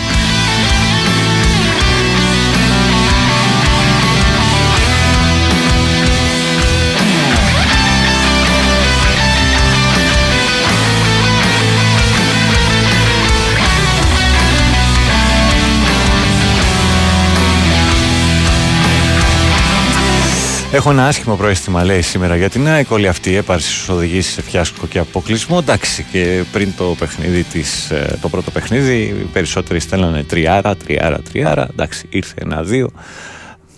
Έχω ένα άσχημο προέστημα, λέει σήμερα για την ΑΕΚ. Όλη αυτή η έπαρση σου οδηγήσει σε φιάσκο και αποκλεισμό. Εντάξει, και πριν το παιχνίδι της, ε, το πρώτο παιχνίδι, οι περισσότεροι στέλνανε τριάρα, τριάρα, τριάρα. Εντάξει, ήρθε ένα-δύο.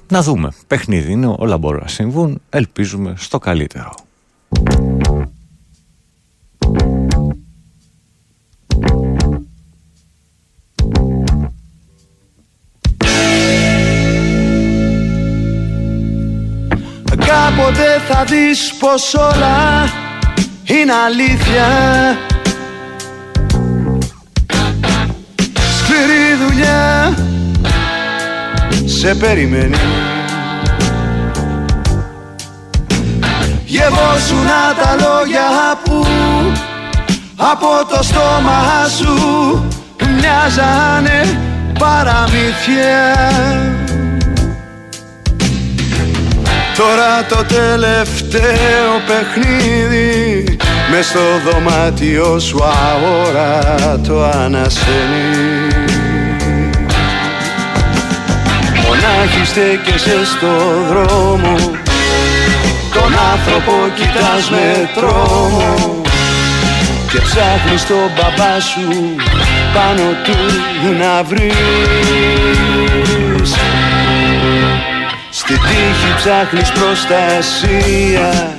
Να δούμε. Παιχνίδι είναι, όλα μπορούν να συμβούν. Ελπίζουμε στο καλύτερο. Θα δεις πως όλα είναι αλήθεια. Σκληρή δουλειά σε περιμένει. Γεβόσουνα τα λόγια που από το στόμα σου μοιάζανε παραμύθια Τώρα το τελευταίο παιχνίδι μες στο δωμάτιο σου αόρατο ανασένει Μονάχη στέκεσαι στο δρόμο Τον άνθρωπο κοιτάς με τρόμο Και ψάχνεις τον μπαμπά σου πάνω του να βρεις Στη τύχη ψάχνεις προστασία.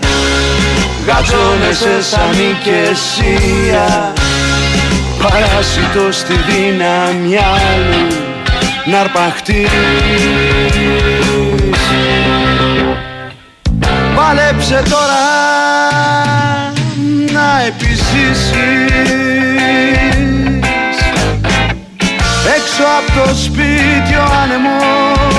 Γατζώνεσαι σαν οικεσία Παράσιτο στη δύναμη άλλου να αρπαχτείς. Πάλεψε τώρα να επιζήσεις. Έξω από το σπίτι ο άνεμος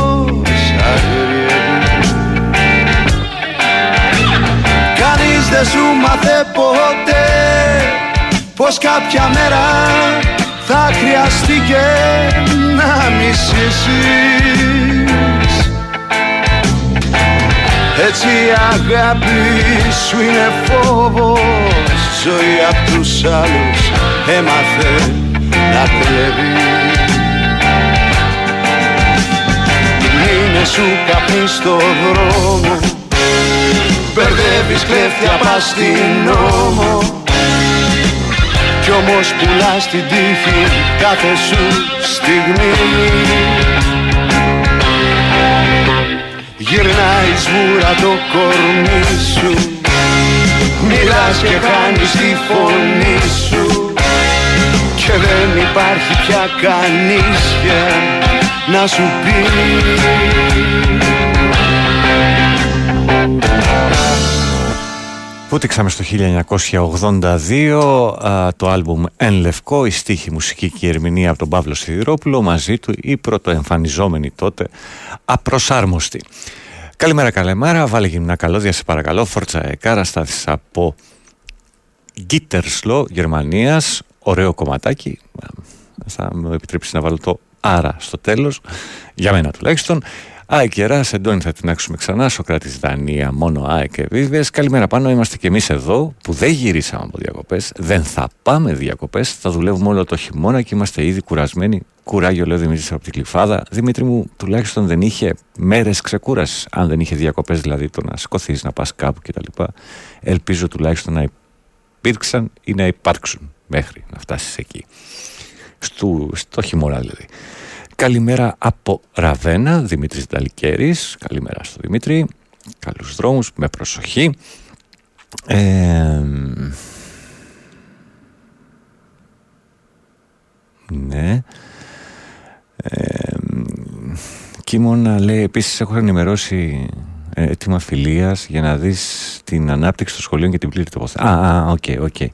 Κανείς δεν σου μάθε ποτέ Πως κάποια μέρα θα χρειαστεί και να μισήσεις Έτσι η αγάπη σου είναι φόβος Ζωή απ' τους άλλους έμαθε να κλέβει. Είναι σου καπνί στο δρόμο Μπερδεύεις κλέφτια πας στην νόμο κι όμως πουλάς την τύχη κάθε σου στιγμή. Γυρνάεις σβούρα το κορμί σου. Μιλάς και χάνεις τη φωνή σου. Και δεν υπάρχει πια κανείς για να σου πει Πούτηξαμε στο 1982 α, το άλμπουμ «Εν Λευκό», η στίχη μουσική και η ερμηνεία από τον Παύλο Σιδηρόπουλο, μαζί του η πρωτοεμφανιζόμενη τότε απροσάρμοστη. Καλημέρα, καλημέρα, βάλε γυμνά καλώδια σε παρακαλώ, Φόρτσα Εκάρα στάθης από Γκίτερσλο, Γερμανίας, ωραίο κομματάκι, θα μου επιτρέψεις να βάλω το άρα στο τέλος, για μένα τουλάχιστον. Άι κερά, εντόνι θα την άξουμε ξανά. Σοκράτης Δανία, μόνο Άι και Βίβε. Καλημέρα πάνω, είμαστε κι εμείς εδώ που δεν γυρίσαμε από διακοπές. Δεν θα πάμε διακοπές. Θα δουλεύουμε όλο το χειμώνα και είμαστε ήδη κουρασμένοι. Κουράγιο, λέω Δημήτρης από την Κλειφάδα. Δημήτρη μου, τουλάχιστον δεν είχε μέρες ξεκούρασης. Αν δεν είχε διακοπές, δηλαδή το να σηκωθεί, να πας κάπου κτλ. Ελπίζω τουλάχιστον να υπήρξαν ή να υπάρξουν μέχρι να φτάσεις εκεί. Στο, στο χειμώνα δηλαδή. Καλημέρα από Ραβένα, Δημήτρης Νταλικέρης. Καλημέρα στο Δημήτρη. Καλούς δρόμους, με προσοχή. Ε, ναι. Ε, Κίμωνα λέει, επίσης έχω ενημερώσει έτοιμα φιλίας για να δεις την ανάπτυξη των σχολείων και την πλήρη τοποθέτηση. Α, οκ, οκ.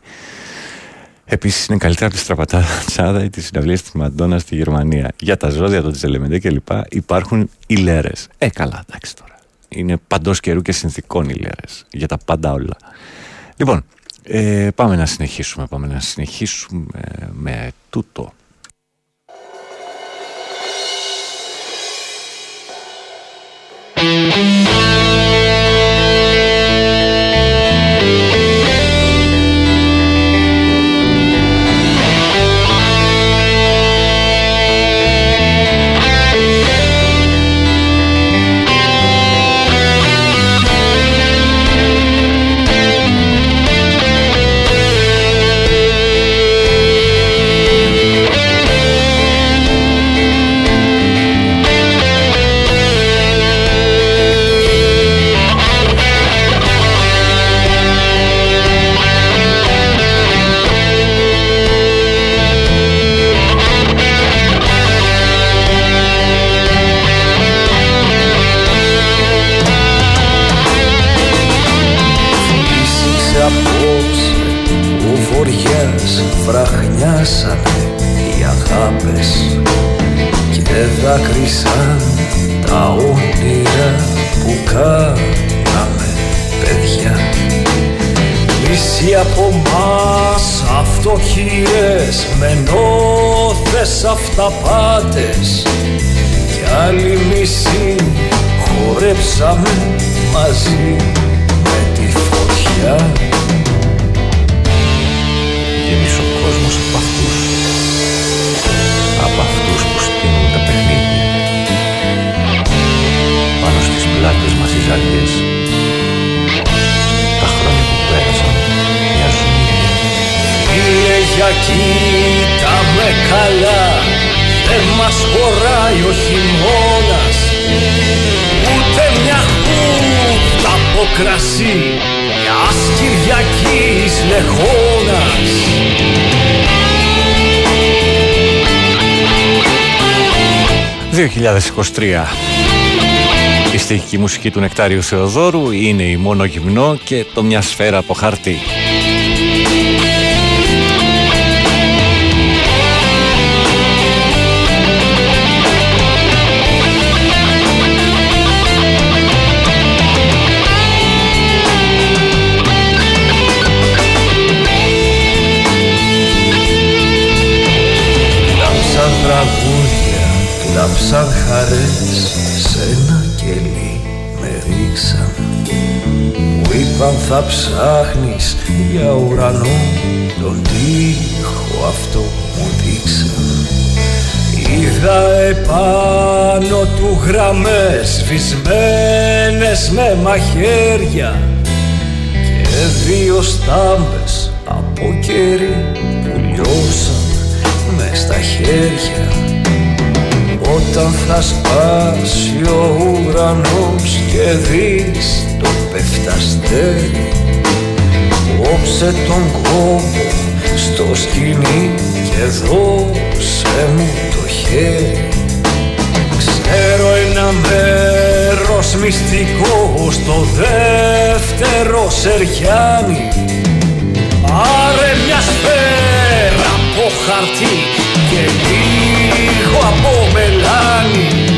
Επίσης είναι καλύτερα από τη Στραπατσάδα ή τη συναυλία της Μαντόνα στη Γερμανία. Για τα ζώδια, των Τζελεμεντέ κλπ. υπάρχουν ηλέρε. Ε, καλά, εντάξει τώρα. Είναι παντός καιρού και συνθηκών ηλέρε. Για τα πάντα όλα. Λοιπόν, ε, πάμε να συνεχίσουμε. Πάμε να συνεχίσουμε με τούτο. Από μας αυτοχίες με νόθες αυταπάτες. Κι άλλη μισή χορέψαμε μαζί με τη φωτιά. Γέμισε ο κόσμος από αυτούς. Από αυτούς που στείνουν τα παιχνίδια. Πάνω στις πλάτες μας οι ζαλιές Φίλε για κοίτα με καλά Δεν μας χωράει ο χειμώνας Ούτε μια χούφτα από κρασί Μιας Κυριακής λεχώνας 2023 Η στοιχική μουσική του Νεκτάριου Θεοδόρου είναι η μόνο γυμνό και το μια σφαίρα από χαρτί. Κλάψαν χαρές Σ' ένα κελί με ρίξαν Μου είπαν θα ψάχνεις για ουρανό Τον τοίχο αυτό μου δείξαν Είδα επάνω του γραμμές Σβησμένες με μαχαίρια Και δύο στάμπες από κέρι που λιώσαν μες στα χέρια όταν θα σπάσει ο ουρανός και δεις το πεφταστέρι Κόψε τον κόπο στο σκηνή και δώσε μου το χέρι. Ξέρω ένα μέρος μυστικό στο δεύτερο σεριάνι. Πάρε μια σφαίρα από χαρτί και λίγο από μελάνι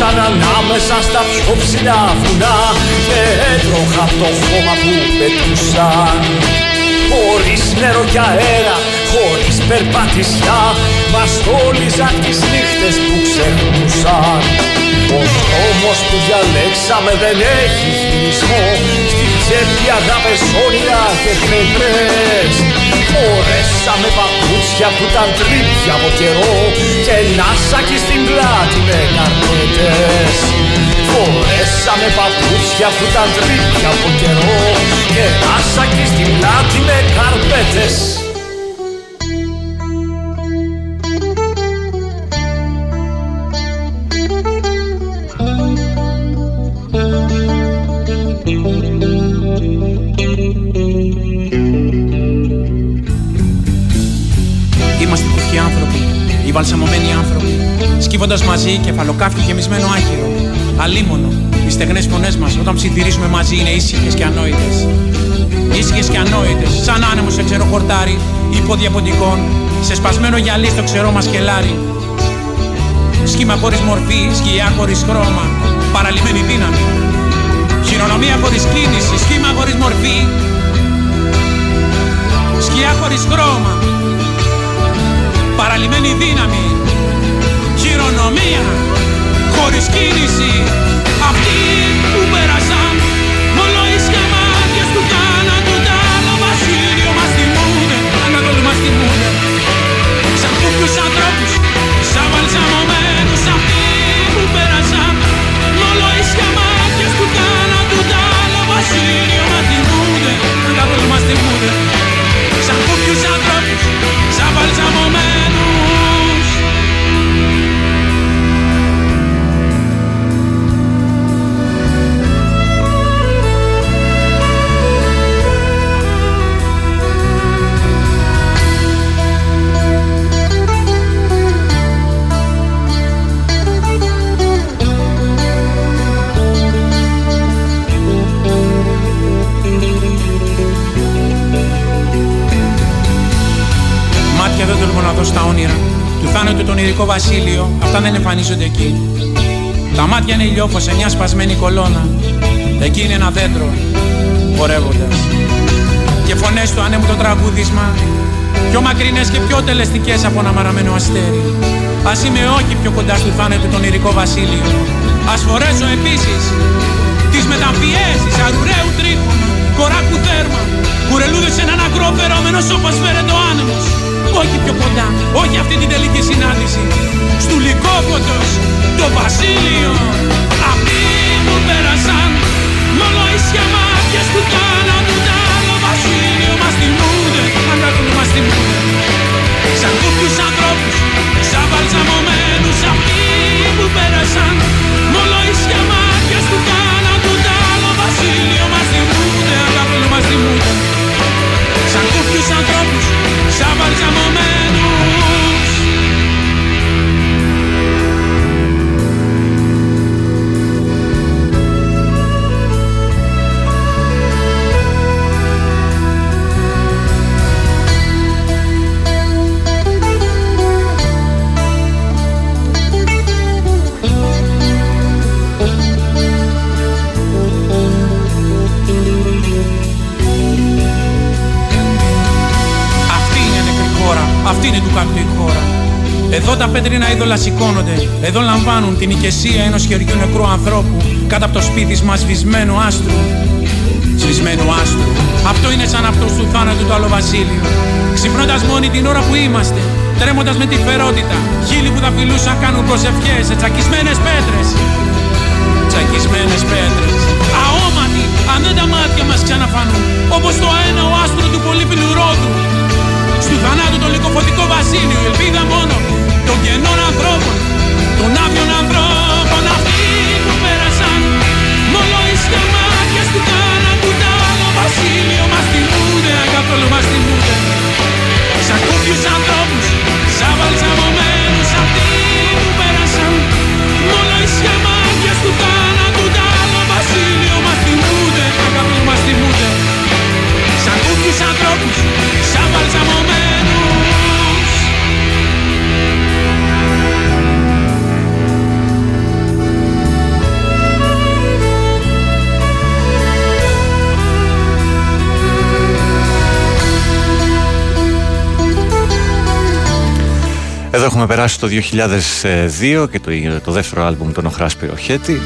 στρίμωξαν ανάμεσα στα πιο ψηλά βουνά Και έτρωχα το χώμα που πετούσαν. Χωρίς νερό και αέρα, χωρίς περπατησιά Μας στόλιζαν τις νύχτες που ξεχνούσαν Ο δρόμος που διαλέξαμε δεν έχει χειρισμό. Στη τσέπη αγάπες όνειρα και πετρές Φορέσαμε παπούτσια που ήταν τρίπια από καιρό. Και ένα σάκι στην πλάτη με καρπέτες. Φορέσαμε παπούτσια που ήταν τρίπια από καιρό. Και ένα σάκι στην πλάτη με καρπέτες βαλσαμωμένοι άνθρωποι. Σκύβοντας μαζί κεφαλοκάφι γεμισμένο άχυρο. Αλίμονο, οι στεγνές φωνές μας όταν ψιθυρίζουμε μαζί είναι ήσυχες και ανόητες. Ήσυχες και ανόητες, σαν άνεμος σε ξερό χορτάρι, υπόδια ποντικών, σε σπασμένο γυαλί στο ξερό μας κελάρι. Σχήμα χωρίς μορφή, σκιά χωρίς χρώμα, παραλυμένη δύναμη. Χειρονομία χωρίς κίνηση, σχήμα χωρίς μορφή. Σκιά χωρίς χρώμα, παραλυμένη δύναμη. Χειρονομία χωρίς κίνηση. Αυτοί που πέρασαν μόνο ίσια μάτια του θάνατου τα άλλο. Βασίλειο μας τιμούνε ανατολού μας τιμούνε σαν κούφιους ανθρώπους σαν βαλσαμωμένους. Αυτοί που πέρασαν μόνο ίσια μάτια του θάνατου τα άλλο. Βασίλειο μας τιμούνε ανατολού μας τιμούνε του θάνατου τον ηρικό βασίλειο, αυτά δεν εμφανίζονται εκεί. Τα μάτια είναι ηλιόφως σε μια σπασμένη κολόνα. Εκεί είναι ένα δέντρο, χορεύοντας. Και φωνές του ανέμου το τραγούδισμα, πιο μακρινές και πιο τελεστικές από ένα μαραμένο αστέρι. Ας είμαι όχι πιο κοντά στο θάνατο τον ηρικό βασίλειο. Ας φορέσω επίσης τις μεταμφιέσεις αρουραίου τρίχωνα, κοράκου δέρμα, κουρελούδες σε έναν ακρό φερόμενος όπως φέρεται ο άνεμος. Όχι πιο κοντά, όχι αυτή την τελική συνάντηση. Στου λυκόφωτος, το βασίλειο. Αυτοί που πέρασαν, μόνο ίσια μάτια του θάνατου τ' άλλο βασίλειο μας θυμούνται, αν καθόλου μας θυμούνται. Σαν κούφιους ανθρώπους, σαν βαλσαμωμένους αυτοί που πέρασαν, μόνο ίσια μάτια του θάνατου τ' άλλο βασίλειο μας θυμούνται, αν καθόλου μας θυμούνται. Σαν κούφιους ανθρώπους, σαν βαλσαμωμένους αυτή είναι του κάποιου η χώρα. Εδώ τα πέτρινα είδωλα σηκώνονται. Εδώ λαμβάνουν την ηκεσία ενός χεριού νεκρού ανθρώπου κάτω από το σπίτι μας σβησμένου άστρου. Σβησμένου άστρου. Αυτό είναι σαν αυτός του θάνατου του Βασίλειο. Ξυπνώντας μόνοι την ώρα που είμαστε. Τρέμοντας με τη φερότητα. Χίλιοι που θα φιλούσαν κάνουν προσευχές σε τσακισμένες πέτρες. Τσακισμένες πέτρες. Αόματοι, αν δεν τα μάτια μας ξαναφανούν. Όπως το ένα ο άστρο του πολύπιλου ρόδου. Στου θανάτου το λυκοφωτικό βασίλειο, η ελπίδα μόνο των κενών ανθρώπων, των άδειων ανθρώπων, αυτοί περάσει το 2002 και το, το δεύτερο άλμπουμ των Οχράς Πυροχέτη.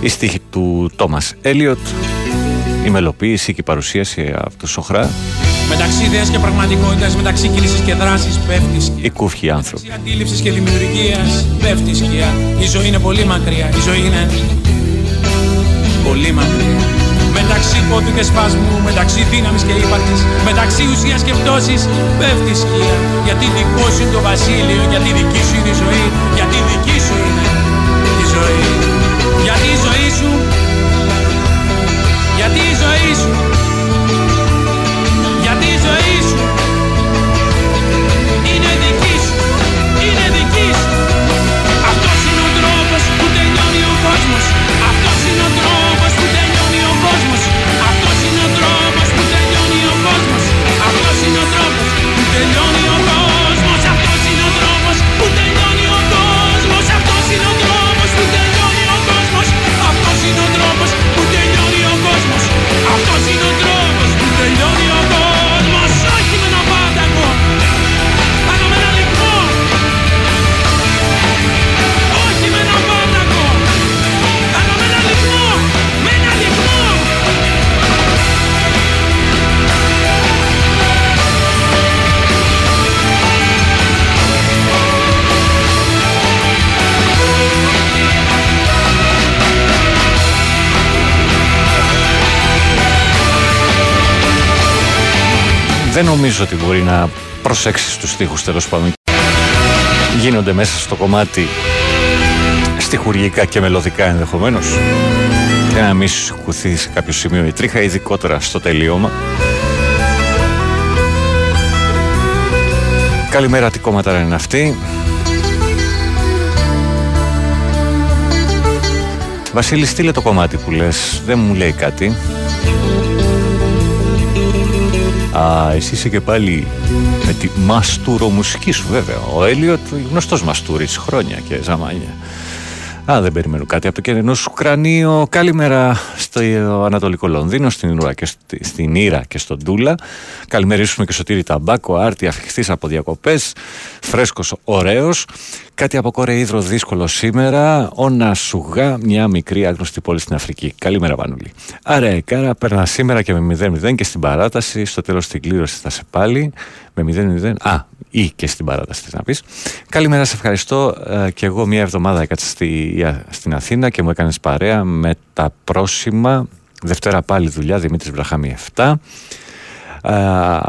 Η στίχη του Τόμας Έλιοτ, η μελοποίηση και η παρουσίαση από τους Σοχρά. Μεταξύ ιδέας και πραγματικότητας, μεταξύ κίνησης και δράσης πέφτεις σκιά. Οι κούφιοι άνθρωποι. Μεταξύ αντίληψης και δημιουργίας πέφτεις σκιά. Η ζωή είναι πολύ μακριά, η ζωή είναι πολύ μακριά. Μεταξύ πόθου και σπασμού, μεταξύ δύναμης και ύπαρξης, μεταξύ ουσίας και πτώσης πέφτει σκιά. Γιατί δικό σου είναι το βασίλειο, γιατί δική σου είναι η ζωή, γιατί δική σου είναι η ζωή. Γιατί η ζωή σου, γιατί η ζωή σου, γιατί η ζωή σου Δεν νομίζω ότι μπορεί να προσέξει τους στίχους τέλος πάντων. Γίνονται μέσα στο κομμάτι στιχουργικά και μελωδικά ενδεχομένως και να μην σου κουθεί σε κάποιο σημείο η τρίχα, ειδικότερα στο τελείωμα. Καλημέρα, τι κόμματα είναι αυτή. Βασίλη, στείλε το κομμάτι που λες, δεν μου λέει κάτι. Α, εσύ είσαι και πάλι με τη μαστουρομουσική σου βέβαια. Ο Έλιοτ, γνωστός μαστούρης, χρόνια και ζαμάνια. Α, δεν περιμένω κάτι από το κερνό σου κρανίο. Καλημέρα στο Ανατολικό Λονδίνο, στην Ήρα και, στη, στην Ήρα και στον Τούλα. Καλημερίσουμε και στο Τύρι Ταμπάκο, άρτη αφιχθής από διακοπές, φρέσκος, ωραίος. Κάτι από Κορεϊδρο δύσκολο σήμερα. Όνα Σουγά, μια μικρή άγνωστη πόλη στην Αφρική. Καλημέρα, Βανούλη. Άρα, κάρα περνά σήμερα και με 0-0 και στην παράταση. Στο τέλος την κλήρωσης θα σε πάλι. Με 0-0. Α, ή και στην παράταση να πεις. Καλημέρα, σε ευχαριστώ. Ε, και εγώ μια εβδομάδα έκατσα στη, στην Αθήνα και μου έκανες παρέα με τα πρόσημα. Δευτέρα πάλι δουλειά, Δημήτρης Βραχάμι 7. Α,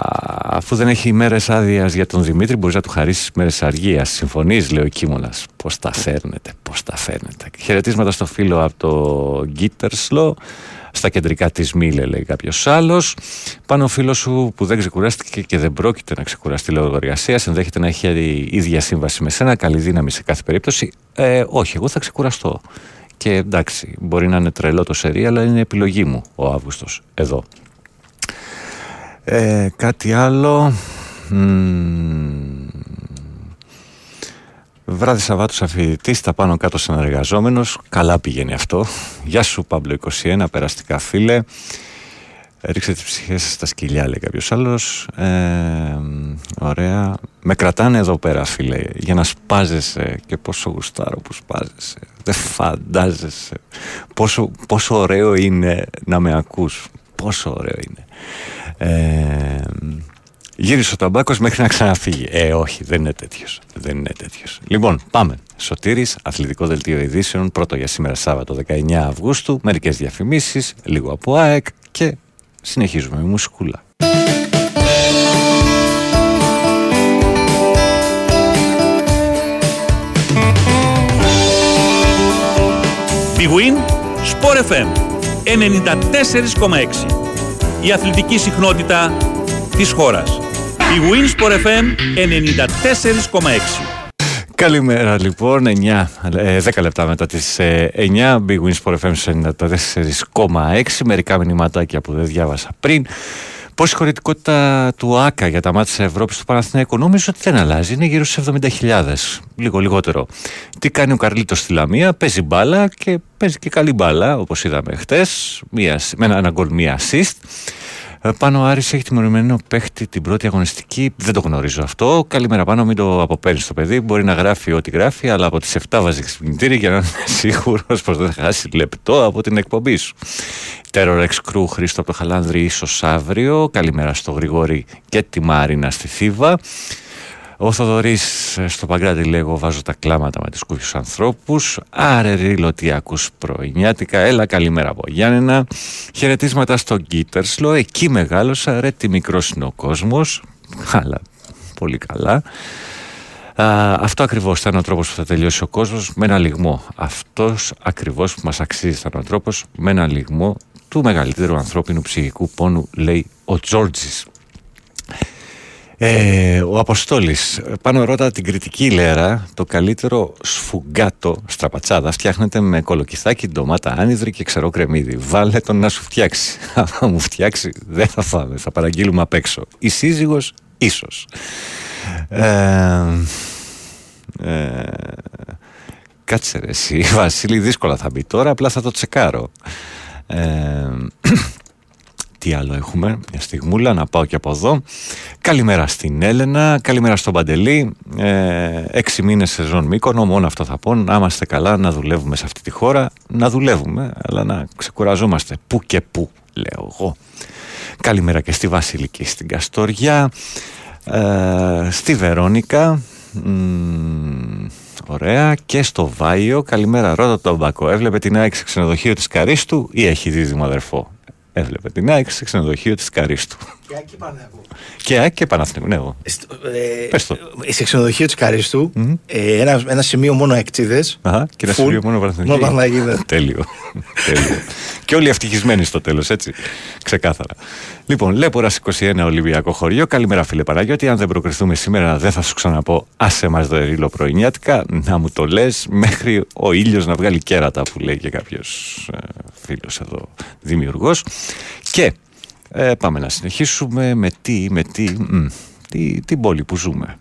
αφού δεν έχει ημέρε άδειας για τον Δημήτρη, μπορείς να του χαρίσεις μέρες αργίας. Συμφωνείς, λέει ο Κίμωνας. Πώς τα φέρνετε, πώς τα φέρνετε. Χαιρετίσματα στο φίλο από το Γκίτερσλο. Στα κεντρικά της Μήλε, λέει κάποιος άλλος. Πάνω ο φίλος σου που δεν ξεκουράστηκε και δεν πρόκειται να ξεκουραστεί λόγω εργασίας, ενδέχεται να έχει ίδια σύμβαση με σένα. Καλή δύναμη σε κάθε περίπτωση. Ε, όχι, εγώ θα ξεκουραστώ. Και εντάξει, μπορεί να είναι τρελό το σερί, αλλά είναι επιλογή μου ο Αύγουστος εδώ. Ε, κάτι άλλο. Μ, βράδυ Σαββάτου αφηγητή, τα πάνω κάτω συνεργαζόμενος. Καλά πηγαίνει αυτό. Γεια σου, Παύλο 21, περαστικά φίλε. Ρίξε τις ψυχές στα σκυλιά, λέει κάποιος άλλος. Ε, ωραία. Με κρατάνε εδώ πέρα, φίλε, για να σπάζεσαι και πόσο γουστάρω που σπάζεσαι. Δεν φαντάζεσαι πόσο, πόσο ωραίο είναι να με ακούς. Πόσο ωραίο είναι. Ε, γύρισε ο ταμπάκος μέχρι να ξαναφύγει. Ε, όχι, δεν είναι τέτοιος. Δεν είναι τέτοιος. Λοιπόν, πάμε. Σωτήρης, αθλητικό δελτίο ειδήσεων, πρώτο για σήμερα Σάββατο 19 Αυγούστου, μερικές διαφημίσεις, λίγο από ΑΕΚ και συνεχίζουμε με μουσικούλα. Big Win, Sport FM 94,6 η αθλητική συχνότητα της χώρας. Η Winsport FM 94,6. Καλημέρα λοιπόν, 9, 10 λεπτά μετά τις 9, Big Win Sport FM 94,6, μερικά μηνυματάκια που δεν διάβασα πριν. Πώς η χωρητικότητα του ΑΚΑ για τα μάτια της Ευρώπης του Παναθηναϊκού; Νομίζω ότι δεν αλλάζει, είναι γύρω στους 70.000, λίγο λιγότερο. Τι κάνει ο Καρλίτος στη Λαμία, παίζει μπάλα και παίζει και καλή μπάλα, όπως είδαμε χτες, με ένα γκολ, μία assist. Ε, πάνω ο Άρης έχει τιμωρημένο παίχτη την πρώτη αγωνιστική. Δεν το γνωρίζω αυτό. Καλημέρα πάνω, μην το αποπέρνει το παιδί. Μπορεί να γράφει ό,τι γράφει, αλλά από τις 7 βάζει ξυπνητήρι για να είναι σίγουρος πως δεν θα χάσει λεπτό από την εκπομπή σου. Terror X Crew Χρήστο από το Χαλάνδρη, ίσως αύριο. Καλημέρα στο Γρηγόρη και τη Μαρίνα στη Θήβα. Ο Θοδωρής ε, στο Παγκράτη λέγω βάζω τα κλάματα με τους κούφιους ανθρώπους. Άρε ρίλο τι ακούς πρωινιάτικα. Έλα καλημέρα από Γιάννενα. Χαιρετίσματα στο Γκίτερσλο. Εκεί μεγάλωσα. Ρε τι μικρός είναι ο κόσμος. Αλλά πολύ καλά. Α, αυτό ακριβώς θα είναι ο τρόπος που θα τελειώσει ο κόσμος με ένα λιγμό. Αυτός ακριβώς που μας αξίζει θα είναι ο τρόπος με ένα λιγμό του μεγαλύτερου ανθρώπινου ψυχικού πόνου λέει ο Τζόρτζης. Ε, ο Αποστόλης, πάνω ρώτα την κριτική λέρα, το καλύτερο σφουγγάτο στραπατσάδας φτιάχνεται με κολοκυθάκι, ντομάτα, άνυδρη και ξερό κρεμμύδι. Βάλε τον να σου φτιάξει. Αν μου φτιάξει, δεν θα φάμε, θα παραγγείλουμε απ' έξω. Η σύζυγος, ίσως. Ε, ε, κάτσε ρε εσύ, Βασίλη, δύσκολα θα μπει τώρα, απλά θα το τσεκάρω. Ε, τι άλλο έχουμε, μια στιγμούλα να πάω και από εδώ. Καλημέρα στην Έλενα, καλημέρα στον Παντελή. Ε, έξι μήνες σεζόν Μύκονο, μόνο αυτό θα πω. Να είμαστε καλά, να δουλεύουμε σε αυτή τη χώρα. Να δουλεύουμε, αλλά να ξεκουραζόμαστε που και που, λέω εγώ. Καλημέρα και στη Βασιλική στην Καστοριά. Ε, στη Βερόνικα. ωραία. Και στο Βάιο. Καλημέρα, Ρόδο Τομπακό. Έβλεπε την ΑΕΚ ξενοδοχείο της Καρίστου ή έχει δίδυμο αδερφό; Έβλεπε την ΑΕΚ σε ξενοδοχείο της Καρίστου. Και ΑΕΚ και Παναθηναϊκού. Και ΑΕΚ και Παναθηναϊκού, ναι, εγώ. Ε, Πες το. Ε, σε ξενοδοχείο της Καρίστου, mm-hmm. ε, ένα, ένα σημείο μόνο εκτίδε. Αχα, και ένα σημείο μόνο Παναθηναϊκού. Τέλειο. Τέλειο. και όλοι ευτυχισμένοι στο τέλος, έτσι. Ξεκάθαρα. Λοιπόν, Λέπορα 21 Ολυμπιακό χωριό. Καλημέρα, φίλε Παναγιώτη. Αν δεν προκριθούμε σήμερα, δεν θα σου ξαναπώ. Άσε μας ρίλο πρωινιάτικα. Να μου το λες μέχρι ο ήλιος να βγάλει κέρατα που λέει και κάποιος ε, φίλος εδώ δημιουργός. Και ε, πάμε να συνεχίσουμε με τι, με τι, μ, τι, την πόλη που ζούμε.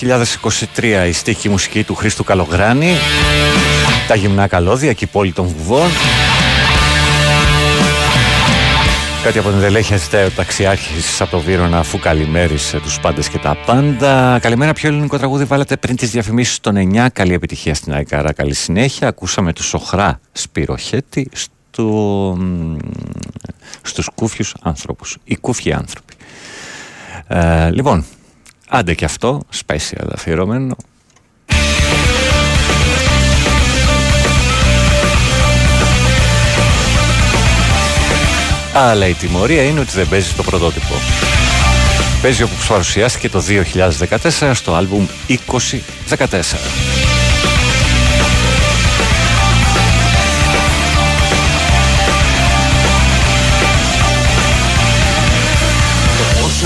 2023 η στίχη μουσική του Χρήστου Καλογράνη τα γυμνά καλώδια και η πόλη των βουβών Κάτι από την Δελέχεια ζητάει ο ταξιάρχης από το Βύρονα αφού καλημέρισε τους πάντες και τα πάντα. Καλημέρα, ποιο ελληνικό τραγούδι βάλατε πριν τις διαφημίσεις των 9. Καλή επιτυχία στην Αϊκάρα, καλή συνέχεια. Ακούσαμε τους Σοχρά Σπυροχέτη στο, στους κούφιους άνθρωπους. Οι κούφιοι άνθρωποι. Ε, λοιπόν, άντε και αυτό, special αφιερωμένο. Αλλά η τιμωρία είναι ότι δεν παίζει το πρωτότυπο. Παίζει όπου παρουσιάστηκε το 2014 στο άλμπουμ 2014.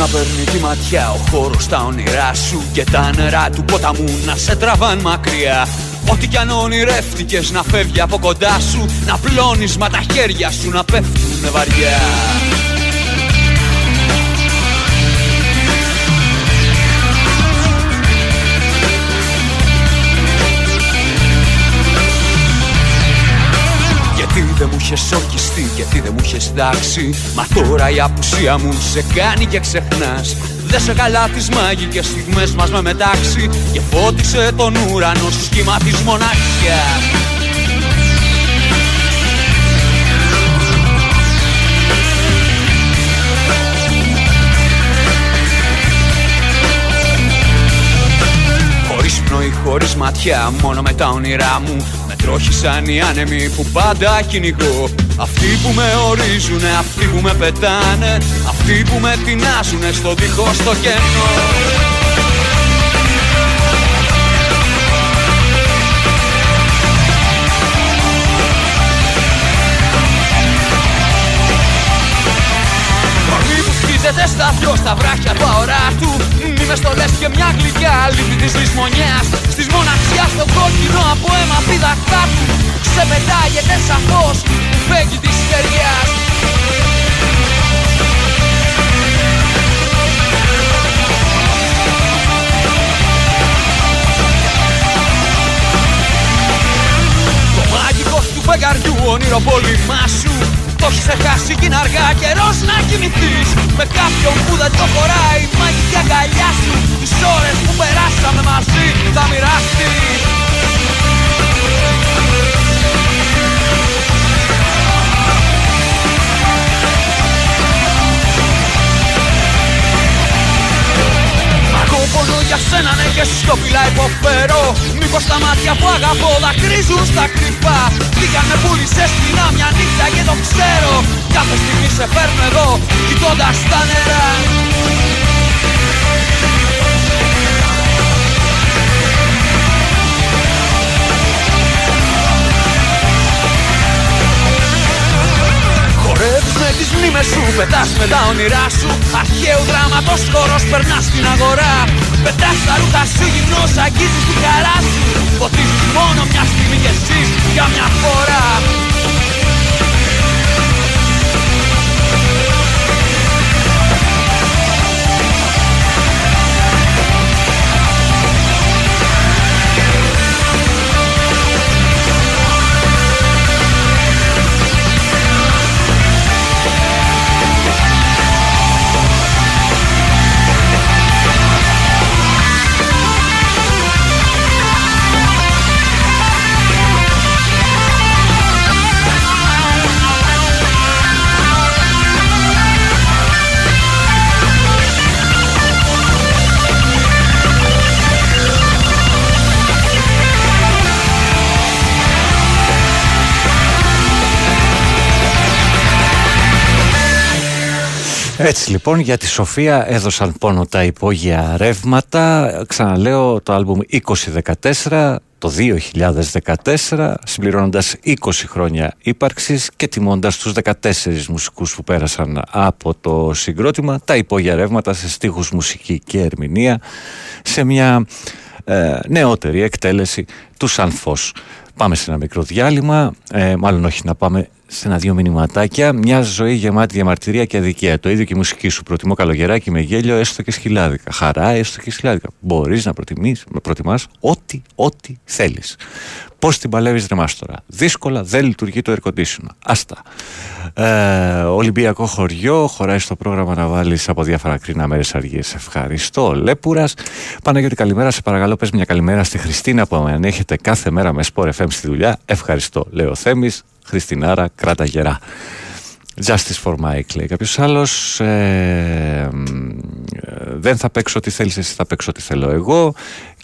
Να παίρνει τη ματιά ο χώρος στα όνειρά σου Και τα νερά του ποταμού να σε τραβάν μακριά. Ό,τι κι αν ονειρεύτηκες να φεύγει από κοντά σου Να πλώνεις μα τα χέρια σου να πέφτουνε βαριά δεν μου είχες ορκιστεί, γιατί δεν μου είχες δάξει. Μα τώρα η απουσία μου σε κάνει και ξεχνάς. Σε καλά τις μάγικες στιγμές μας με μετάξει Και φώτισε τον ουρανό σου σχήμα της μοναξιάς Χωρίς πνοή, χωρίς ματιά, μόνο με τα όνειρά μου Με τρόχισαν οι άνεμοι που πάντα κυνηγώ. Αυτοί που με ορίζουνε, αυτοί που με πετάνε Αυτοί που με τεινάζουνε στο δίχως στο κενό. Βρίσκεται στα δυο στα βράχια του αορά του Μη με στολές και μια γλυκιά λύπη της λησμονιάς Στις μοναξιάς στο κόκκινο από αίμα πίδαχτά του Σε πετάγεται σαν φως που φέγγει της στεριάς Το μάγικο του φεγγαριού όνειρο πολυμά σου το έχεις χάσει κι είναι αργά καιρός να κοιμηθείς. Με κάποιον που δεν το χωράει η μαγική αγκαλιά σου. Τις ώρες που περάσαμε μαζί θα μοιραστείς πόνο για σένα ναι και σιωπηλά υποφέρω Μήπως τα μάτια που αγαπώ δακρύζουν στα κρυφά. Πήγαν με πούλησες στην άμια νύχτα και το ξέρω. Κάθε στιγμή σε φέρνω εδώ κοιτώντας τα νερά. Χορεύεις με τις μνήμες σου, πετάς με τα όνειρά σου. Αρχαίου δράματος χώρος περνάς στην αγορά Πετάς τα ρούχα σου γυμνός, αγγίζεις τη χαρά σου. Φωτίζεις μόνο μια στιγμή και εσύ για μια φορά Έτσι λοιπόν για τη Σοφία έδωσαν πόνο τα υπόγεια ρεύματα. Ξαναλέω το άλμπουμ 2014 το 2014 συμπληρώνοντας 20 χρόνια ύπαρξης και τιμώντας τους 14 μουσικούς που πέρασαν από το συγκρότημα τα υπόγεια ρεύματα σε στίχους μουσική και ερμηνεία σε μια ε, νεότερη εκτέλεση του Σαν πάμε σε ένα μικρό διάλειμμα. Ε, μάλλον όχι, να πάμε σε ένα-δύο μηνυματάκια. Μια ζωή γεμάτη διαμαρτυρία και αδικία. Το ίδιο και η μουσική σου. Προτιμώ καλογεράκι με γέλιο, έστω και σκυλάδικα. Χαρά, έστω και σκυλάδικα. Μπορείς να προτιμάς ό,τι, ό,τι θέλεις. Πώς την παλεύεις ρε τώρα. Δύσκολα δεν λειτουργεί το air conditioner. Άστα. Ε, Ολυμπιακό χωριό, χωράει στο πρόγραμμα να βάλεις από διάφορα κρίνα μέρες αργίες. Ευχαριστώ. Λέπουρας. Παναγιώτη, καλημέρα. Σε παρακαλώ, πες μια καλημέρα στη Χριστίνα που ανέχεται κάθε μέρα με Sport FM στη δουλειά. Ευχαριστώ. Λέω Θέμης, Χριστινάρα, κράτα γερά. Justice for Mike λέει κάποιος άλλος. Ε, δεν θα παίξω ό,τι θέλεις, εσύ θα παίξω ό,τι θέλω εγώ.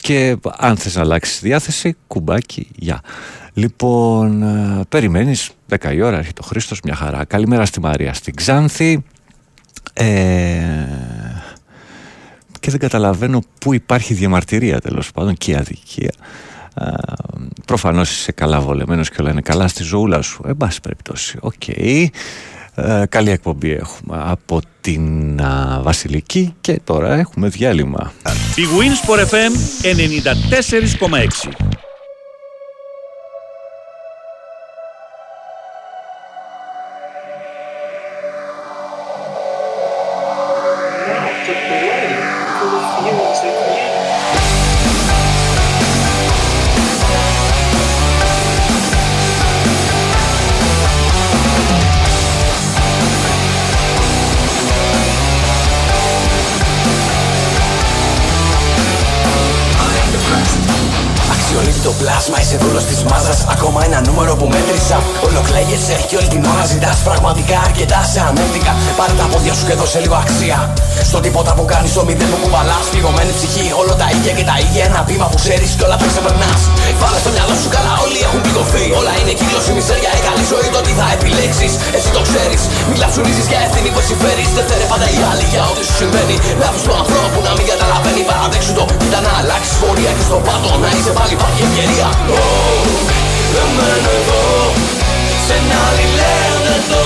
Και αν θες να αλλάξεις διάθεση, κουμπάκι, γεια. Λοιπόν, ε, περιμένεις 10 η ώρα, έρχεται ο Χρήστος, μια χαρά. Καλημέρα στη Μαρία στην Ξάνθη. Ε, και δεν καταλαβαίνω πού υπάρχει διαμαρτυρία τέλος πάντων και αδικία. Ε, Προφανώς είσαι καλά βολεμένος και όλα είναι καλά στη ζωούλα σου. Εν πάση περιπτώσει, OK. Okay. Ε, καλή εκπομπή έχουμε από την α, Βασιλική και τώρα έχουμε διάλειμμα. Η Wins FM 94,6 Ολοκλέγεσαι και όλη την ώρα ζητάς πραγματικά αρκετά σε ανέβηκα. Πάρε τα πόδια σου και δώσε λίγο αξία. Στο τίποτα που κάνεις, στο μηδέν που κουβαλάς. Πληγωμένη ψυχή, όλο τα ίδια και τα ίδια. Ένα βήμα που ξέρεις και όλα τα ξεπερνάς. Βάλε στο μυαλό σου καλά, όλοι έχουν πληγωθεί. Όλα είναι κύριο η μισέρια, η καλή ζωή. Το τι θα επιλέξεις, εσύ το ξέρεις. Μιλά ψουρίζει για ευθύνη που εσύ φέρεις. Δεν θέλει πάντα οι άλλοι για ό,τι σου συμβαίνει. Λάθο του ανθρώπου να μην καταλαβαίνει. Παραδέξου το, κοίτα να αλλάξεις πορεία και στο πάτο να είσαι πάλι υπάρχει ευκαιρία. Δεν μένω εδώ, σε ένα άλλη λένε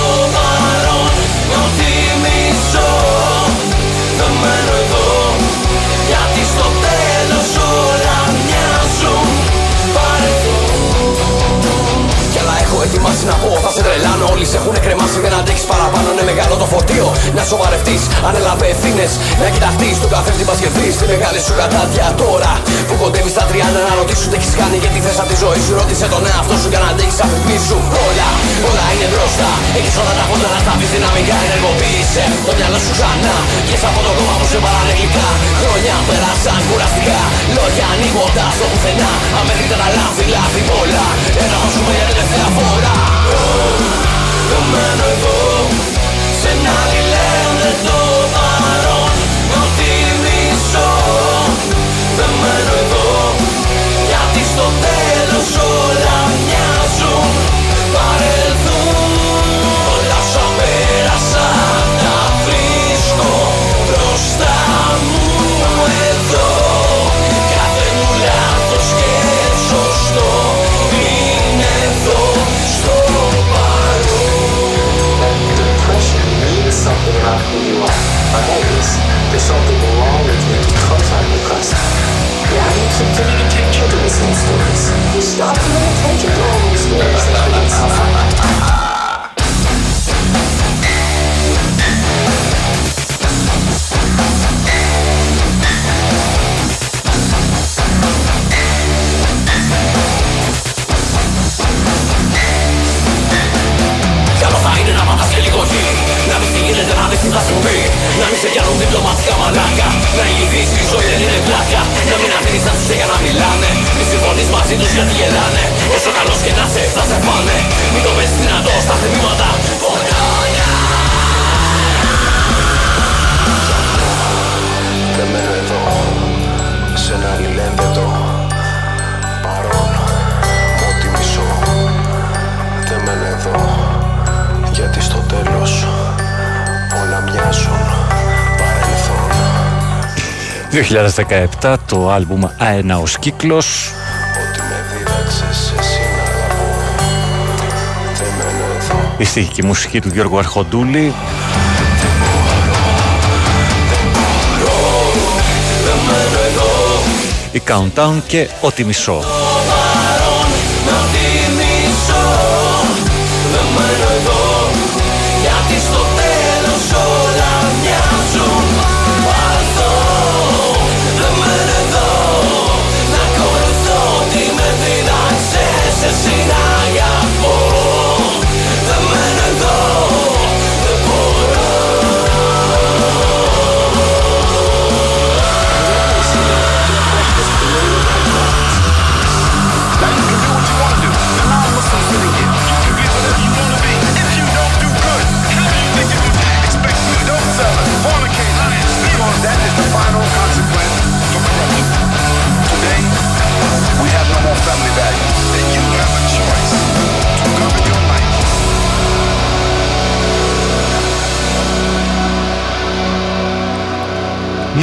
Ενεργοποίησε το μυαλό σου ξανά. Και σαν από το κόμμα που σε παράνε γλυκά. Χρόνια πέρασαν κουραστικά. Λόγια ανοίγοντα στο πουθενά. Αμέτρητα τα λάθη, λάθη πολλά. Ένα θα σου για τελευταία φορά. Δεν μένω εδώ so you can take children to school stories. Stop μαζί τους γιατί γελάνε. Όσο καλός και να σε θα σε πάνε Μην το πες δυνατό στα θεμήματα. Φωνάνα Δεν μένω εδώ σε ένα αλληλένδετο παρόν. Μ' ό,τι μισώ. Δεν μένω εδώ γιατί στο τέλος όλα μοιάζουν παρελθόν. 2017 το άλμπουμ «Αέναος κύκλος» η στίχη και η μουσική του Γιώργου Αρχοντούλη. Δεν μένω εδώ η Countdown και «Ό,τι μισώ»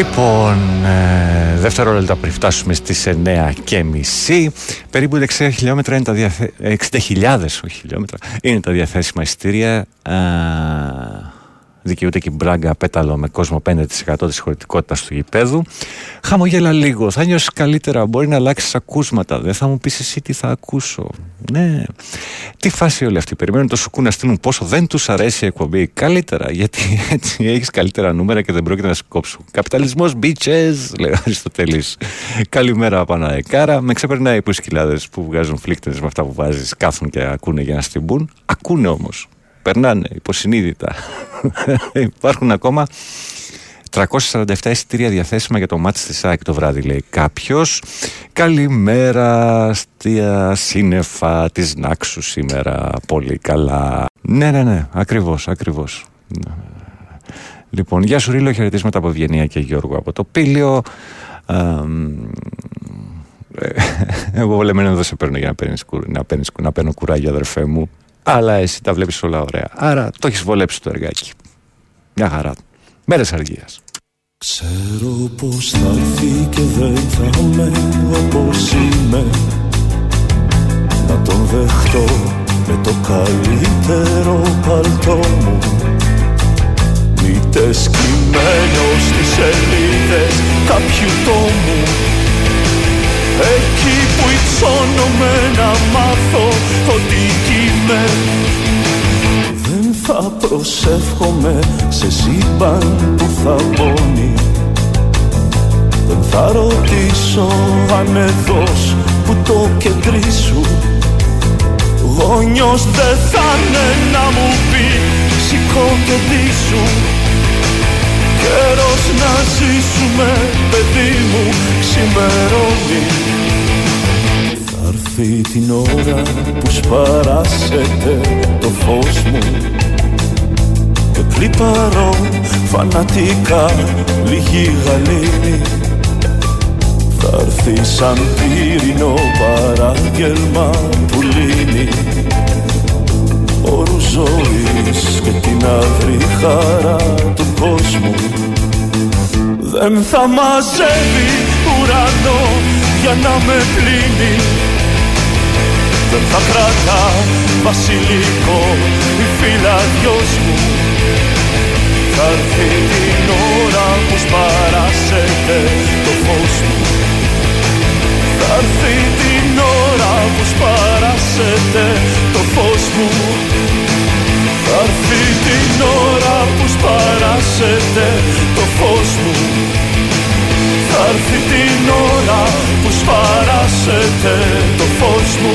Λοιπόν, ε, δευτερόλεπτα πριν φτάσουμε στις 9 και μισή, περίπου 60 χιλιόμετρα είναι τα διαθε... 60.000 όχι χιλιόμετρα, είναι τα διαθέσιμα εισιτήρια. Α, δικαιούται και η Μπράγκα πέταλο με κόσμο 5% της χωρητικότητας του γηπέδου. Χαμογέλα λίγο, θα νιώσεις καλύτερα, μπορεί να αλλάξεις ακούσματα, δεν θα μου πεις εσύ τι θα ακούσω. Ναι, τι φάση όλοι αυτοί περιμένουν το σουκού να στείλουν πόσο δεν τους αρέσει η εκπομπή. Καλύτερα, γιατί έτσι έχεις καλύτερα νούμερα και δεν πρόκειται να σε κόψουν. Καπιταλισμός, bitches, λέει ο Αριστοτέλης. Καλημέρα Παναεκάρα, με ξεπερνάει που οι σκυλάδες που βγάζουν φλίκτες με αυτά που βάζεις κάθουν και ακούνε για να στυμπούν. Ακούνε όμως περνάνε υποσυνείδητα. Υπάρχουν ακόμα 347 εισιτήρια διαθέσιμα για το μάτι της ΑΕΚ το βράδυ, λέει κάποιος. Καλημέρα στη σύννεφα της Νάξου σήμερα. Πολύ καλά. Ναι, ναι, ναι, ακριβώς, ακριβώς. Λοιπόν, γεια σου Ρίλο, χαιρετίσματα από Ευγενία και Γιώργο από το Πήλιο. Εγώ βολεμένο δεν σε παίρνω για να, παίρνεις, να, παίρνεις, να παίρνω κουράγιο αδερφέ μου αλλά εσύ τα βλέπεις όλα ωραία. Άρα το έχεις βολέψει το εργάκι. Μια χαρά. Μέρες αργίας. Ξέρω πως θα έρθει και δεν θα είμαι όπως είμαι Να τον δεχτώ με το καλύτερο παλτό μου Μήτε σκυμμένο στις σελίδες κάποιου τόμου Εκεί που υψώνομαι να μάθω ότι είμαι Δεν θα προσεύχομαι σε σύμπαν που θα πόνει. Δεν θα ρωτήσω αν εδώς που το κεντρί σου Γόνιος δεν θα είναι να μου πει σηκώ και σου Καιρός να ζήσουμε παιδί μου ξημερώνει. Θα έρθει την ώρα που σπαράσετε το φως μου. Και κλιπαρώ φανατικά λίγη γαλήνη. Θα έρθει σαν πύρινο παράγγελμα που λύνει όρους ζωής και την αύρη χαρά του κόσμου. Δεν θα μαζεύει ουρανό για να με πλύνει. Δεν θα κρατά βασιλικό η φυλαδιος μου. Θα έρθει την ώρα που σπαράσετε το φως μου. Θα έρθει την ώρα που σπαράσετε το φως μου. Θα έρθει την ώρα που σπαράσετε το φως μου. Θα έρθει την ώρα που σπαράσετε το φως μου.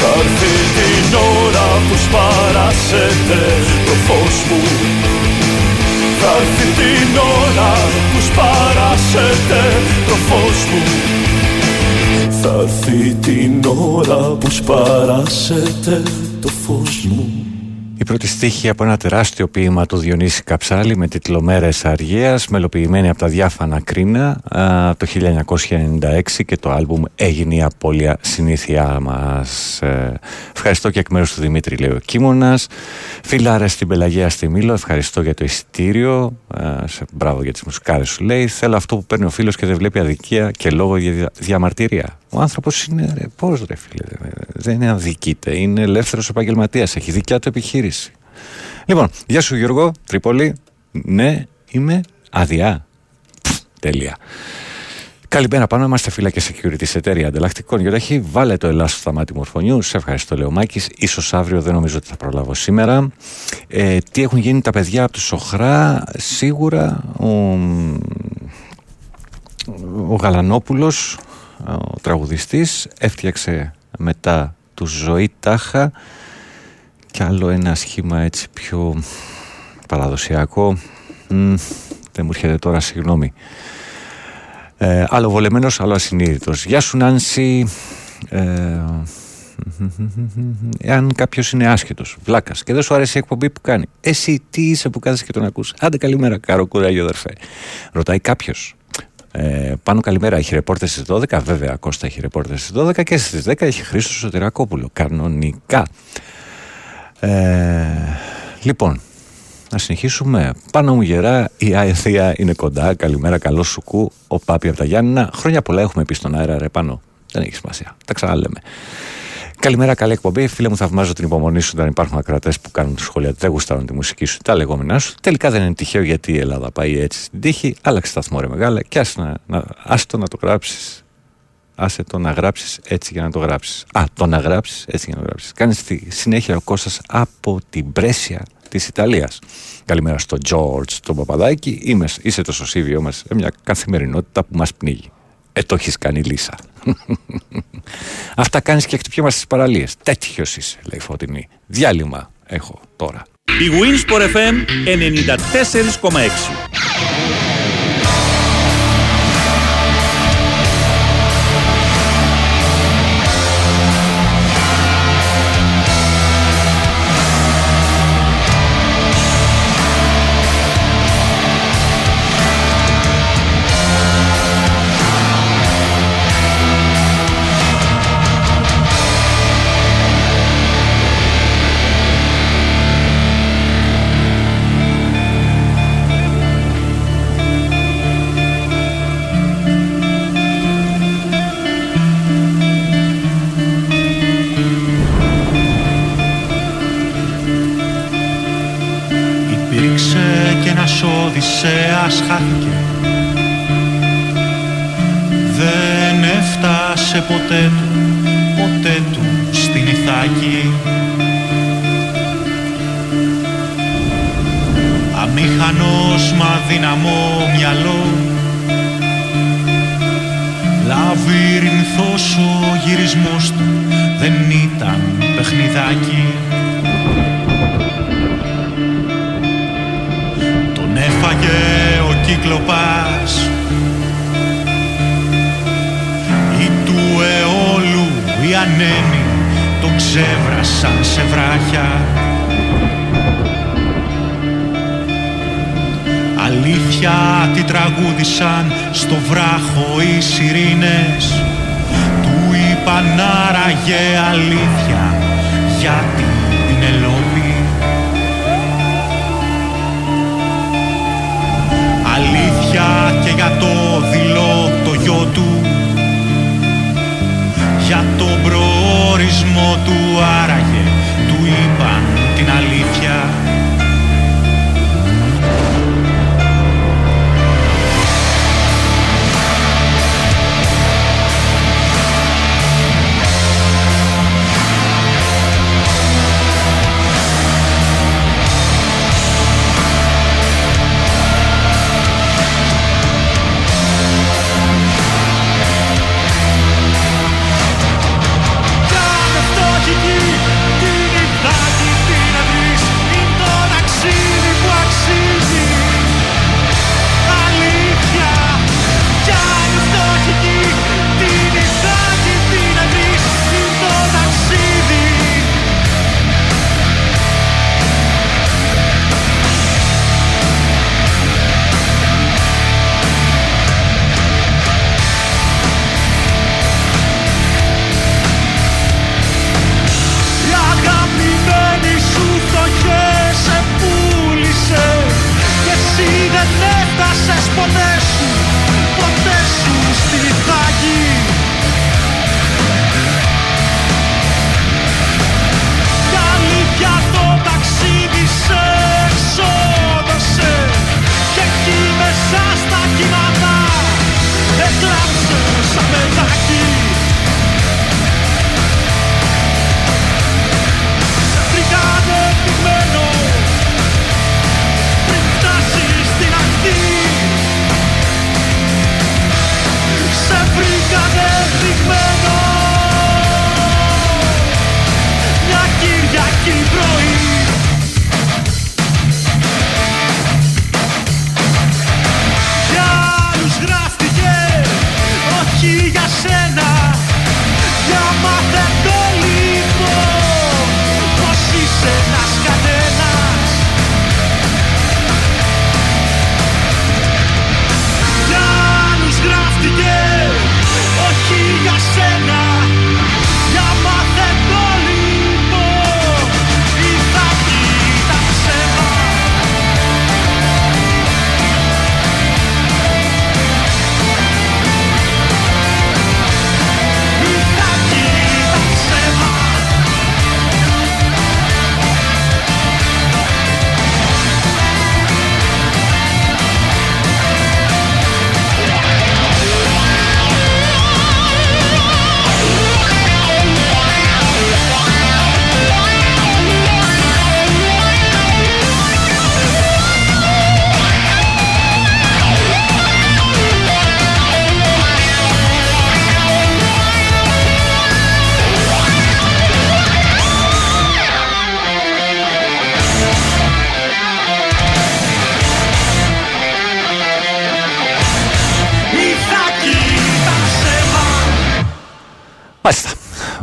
Θα έρθει την ώρα που σπαράσετε το φως μου. Θα έρθει την ώρα που σπαράσετε το φως μου Θα έρθει την ώρα που σπαράσετε το φως μου η πρώτη στίχη από ένα τεράστιο ποίημα του Διονύση Καψάλη με τίτλο Μέρες Αργίας, μελοποιημένη από τα διάφανα κρίνα το 1996 και το άλμπουμ έγινε η απώλεια συνήθειά μας. Ε, ευχαριστώ και εκ μέρους του Δημήτρη λέει ο Κίμωνας. Φιλάρε στην Πελαγία στη Μήλο, ευχαριστώ για το εισιτήριο. σε, μπράβο για τις μουσικάρες σου λέει. Θέλω αυτό που παίρνει ο φίλος και δεν βλέπει αδικία και λόγο για διαμαρτυρία. Ο άνθρωπος είναι, ρε, πώς ρε φίλε, δεν είναι αδικείται, είναι ελεύθερος επαγγελματίας, έχει δικιά του επιχείρηση. Λοιπόν, γεια σου Γιώργο, Τρίπολη. Ναι, είμαι αδειά. Τέλεια. Καλημέρα πάνω, είμαστε φύλλα και security σε εταιρεία ανταλλακτικών. έχει βάλε το Ελλάς στο μάτι μορφωνιού. Σε ευχαριστώ, Λεωμάκης. σω αύριο δεν νομίζω ότι θα προλάβω σήμερα. Ε, τι έχουν γίνει τα παιδιά από τους Σοχρά, σίγουρα ο, ο Γαλανόπουλος ο τραγουδιστής έφτιαξε μετά του Ζωή Τάχα και άλλο ένα σχήμα έτσι πιο παραδοσιακό. Δεν μου έρχεται τώρα συγγνώμη. Ε, άλλο βολεμένος άλλο ασυνείδητος. Γεια σου Νάνση ε, εάν κάποιος είναι άσχετος, βλάκας και δεν σου αρέσει η εκπομπή που κάνει, εσύ τι είσαι που κάθεσαι και τον ακούς. Άντε καλημέρα, κάρο κουράγιο, αδερφέ. Ρωτάει κάποιος, ε, πάνω καλημέρα, έχει ρεπόρτε στις 12. Βέβαια, Κώστα έχει ρεπόρτε στις 12 και στις 10 έχει Χρήστος Σωτηρακόπουλο. Κανονικά. Ε, λοιπόν, να συνεχίσουμε. Πάνω μου γερά, η Αεθία είναι κοντά. Καλημέρα, καλό σου κου. Ο Πάπη από τα Γιάννηνα. Χρόνια πολλά έχουμε πει στον αέρα, ρε πάνω. Δεν έχει σημασία. Τα ξαναλέμε. Καλημέρα, καλή εκπομπή. Φίλε μου, θαυμάζω την υπομονή σου όταν υπάρχουν ακρατέ που κάνουν σχόλια. Δεν γουστάρουν τη μουσική σου, τα λεγόμενά σου. Τελικά δεν είναι τυχαίο γιατί η Ελλάδα πάει έτσι στην τύχη. Άλλαξε σταθμό, ρε μεγάλα, και άσε να, να, άστο να το γράψεις. Άσε το να γράψεις έτσι για να το γράψεις. Α, το να γράψεις έτσι για να το γράψεις. Κάνει στη συνέχεια ο Κώστας από την Πρέσια της Ιταλίας. Καλημέρα στον Τζόρτζ, τον Παπαδάκη. Είμαι, είσαι το σωσίβιο μας, μια καθημερινότητα που μας πνίγει. Ε, το έχεις κάνει λύσα. Αυτά κάνεις και χτυπιόμαστε στις παραλίες. Τέτοιος είσαι, λέει Φωτεινή. Διάλειμμα έχω τώρα. Η Winsport FM 94,6 ένας Οδυσσέας χάθηκε. Δεν έφτασε ποτέ του, ποτέ του στην Ιθάκη. Αμήχανος μα δυναμό μυαλό. Λαβύρινθος ο γυρισμός του δεν ήταν παιχνιδάκι Τον έφαγε ο κύκλοπας Ή του αιώλου οι ανέμοι τον ξέβρασαν σε βράχια. Αλήθεια τι τραγούδισαν στο βράχο οι σιρήνες. Του είπαν άραγε αλήθεια για την Πινελόπη Αλήθεια και για το δειλό το γιο του. Για τον προορισμό του άραγε του είπαν την αλήθεια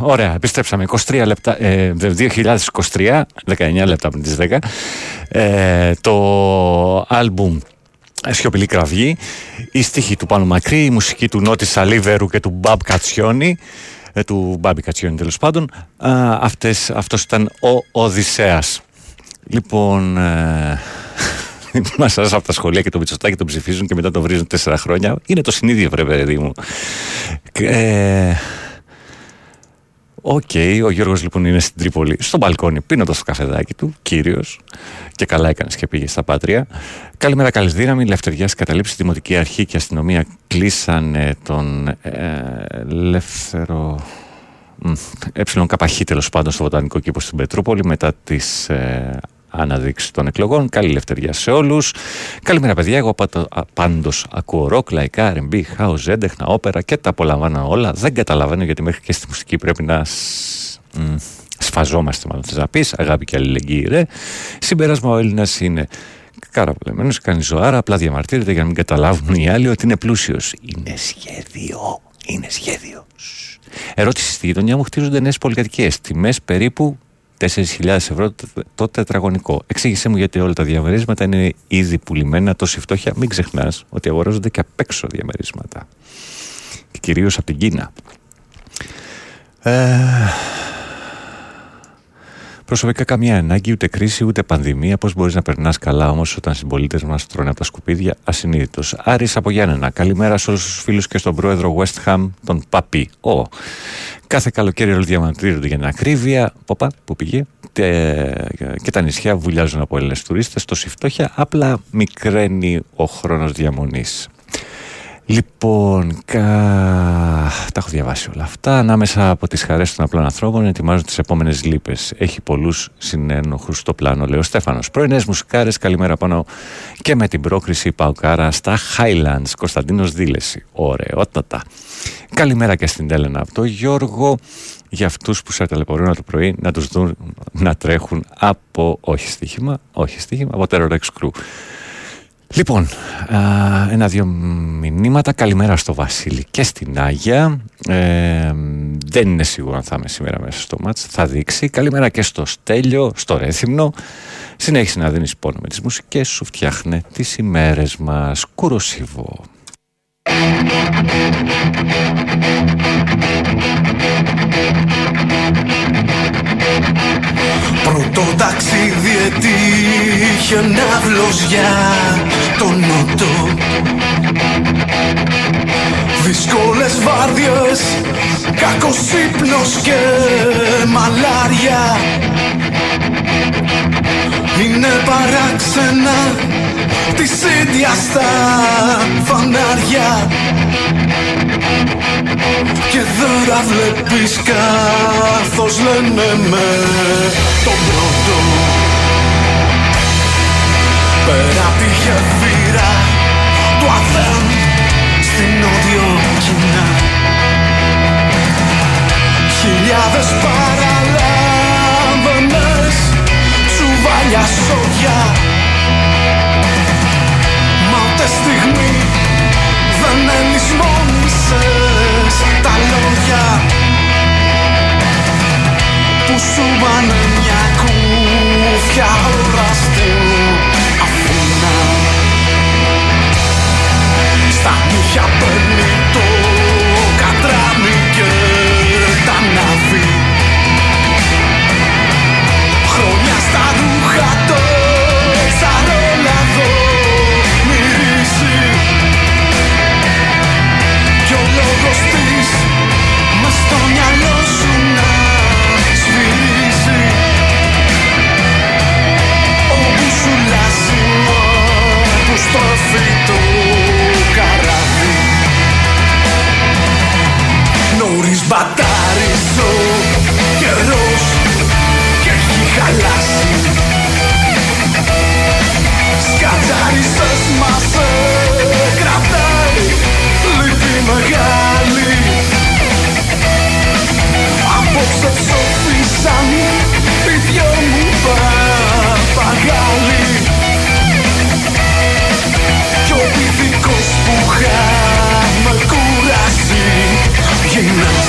Ωραία, επιστρέψαμε. 23 λεπτά, ε, 2023, 19 λεπτά πριν τις 10. Ε, το άλμπουμ Σιωπηλή Κραυγή, η στίχη του Πάνου Μακρύ, η μουσική του Νότι Σαλίβερου και του Μπαμπ Κατσιόνι, ε, του Μπάμπι Κατσιόνι τέλος πάντων. Α, αυτές, αυτός ήταν ο Οδυσσέας. Λοιπόν, ε, Μα από τα σχολεία και το Μητσοτάκι τον ψηφίζουν και μετά το βρίζουν τέσσερα χρόνια. Είναι το συνήθιο, βρε παιδί μου. Ε, OK, okay, ο Γιώργος λοιπόν είναι στην Τρίπολη, στο μπαλκόνι, πίνοντας το καφεδάκι του, κύριος. Και καλά έκανε και πήγε στα πάτρια. Καλημέρα, καλή δύναμη. Λευτεριά καταλήψεις, Δημοτική Αρχή και Αστυνομία κλείσανε τον ε, ελεύθερο. ΕΚΧ τέλος πάντων στο Βοτανικό Κήπο στην Πετρούπολη μετά τις ε, αναδείξει των εκλογών. Καλή ελευθερία σε όλους. Καλημέρα, παιδιά. Εγώ πάντως ακούω ροκ, λαϊκά, RB, house, έντεχνα, όπερα και τα απολαμβάνω όλα. Δεν καταλαβαίνω γιατί μέχρι και στη μουσική πρέπει να σφαζόμαστε, μάλλον θες να πεις. Αγάπη και αλληλεγγύη, ρε. Συμπέρασμα, ο Έλληνας είναι καραπολεμένο, κάνει ζωάρα, απλά διαμαρτύρεται για να μην καταλάβουν οι άλλοι ότι είναι πλούσιος. Είναι σχέδιο. Είναι σχέδιος. Ερώτηση στη γειτονιά μου χτίζονται νέες πολυκατοικίε. Τιμές περίπου 4.000 ευρώ το τετραγωνικό. Εξήγησέ μου γιατί όλα τα διαμερίσματα είναι ήδη πουλημένα, τόση φτώχεια. Μην ξεχνάς ότι αγοράζονται και απ' έξω διαμερίσματα. Και κυρίως από την Κίνα. Ε, Προσωπικά καμία ανάγκη, ούτε κρίση, ούτε πανδημία. Πώς μπορείς να περνάς καλά όμως όταν οι συμπολίτες μας τρώνε από τα σκουπίδια; Ασυνείδητος. Άρης από Γιάννενα. Καλημέρα σε όλους τους φίλους και στον πρόεδρο West Ham, τον Παπί. Ο. Κάθε καλοκαίρι όλοι διαμαρτύρονται για την ακρίβεια. Ποπα, που πήγε. Και τα νησιά βουλιάζουν από Έλληνες τουρίστες. Το φτώχεια απλά μικραίνει ο χρόνος διαμονής. Λοιπόν, κα... τα έχω διαβάσει όλα αυτά. Ανάμεσα από τις χαρές των απλών ανθρώπων ετοιμάζουν τις επόμενες λύπες. Έχει πολλούς συνένοχους στο πλάνο, λέει ο Στέφανος. Πρωινές μουσικάρες, καλημέρα πάνω και με την πρόκριση Παουκάρα στα Highlands. Κωνσταντίνος Δήλεση. Ωραιότατα. Καλημέρα και στην Έλενα από το Γιώργο. Για αυτούς που σε ταλαιπωρούν το πρωί να τους δουν να τρέχουν από. Όχι στοίχημα, όχι στοίχημα, από Terror X Crew. Λοιπόν, ένα-δύο μηνύματα. Καλημέρα στο Βασίλη και στην Άγια. Ε, δεν είναι σίγουρο αν θα είμαι σήμερα μέσα στο μάτς. Θα δείξει. Καλημέρα και στο Στέλιο, στο Ρέθυμνο. Συνέχισε να δίνεις πόνο με τις μουσικές σου. Φτιάχνε τις ημέρες μας. Κουροσίβο. Πρώτο ταξίδι έτυχε ναύλος για τον νότο Δύσκολες βάρδιες, κακός ύπνος και μαλάρια. Είναι παράξενα της ίδιας στα φανάρια και δεν τα βλέπεις καθώς λένε με τον πρώτο. Πέρα απ' τη γεφύρα του Αθέν στην νότιο κοινά Χιλιάδες παραλάμβανες τσουβάλια σόγια. Μα ούτε στιγμή δεν ενισμόνησες τα λόγια που σου πάνε μια κούφια ώρα στην Αθήνα Στα νύχια παίρνει χαλάσει Σκατσαρίσες μας σε κρατάει Λύπη μεγάλη. Απόψε ψόφισαν οι δυο μου παπαγάλοι. Κι ο πηδικός που χάμε κουράζει Γυρνάς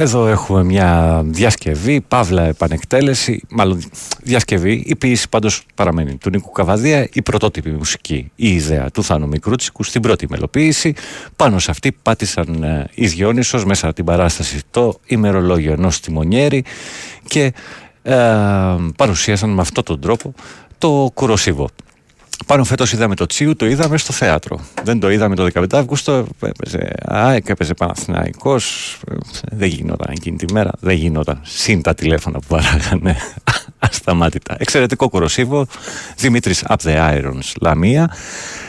Εδώ έχουμε μια διασκευή, παύλα επανεκτέλεση, μάλλον διασκευή, η ποιήση πάντως παραμένει του Νίκου Καβαδία, η πρωτότυπη μουσική, η ιδέα του Θάνου Μικρούτσικου στην πρώτη μελοποίηση. Πάνω σε αυτή πάτησαν ε, οι Διόνυσος μέσα από την παράσταση το ημερολόγιο ενός τιμονιέρη και ε, παρουσίασαν με αυτόν τον τρόπο το κουροσίβο. Πάνω φέτος είδαμε το Τσίου, το είδαμε στο θέατρο. Δεν το είδαμε το 15 Αύγουστο. Έπαιζε ΑΕΚ, έπαιζε Παναθυναϊκό. Δεν γινόταν εκείνη τη μέρα. Δεν γινόταν. Συν τα τηλέφωνα που παράγανε ασταμάτητα. Εξαιρετικό κοροσίβο. Δημήτρης Up the Irons Λαμία.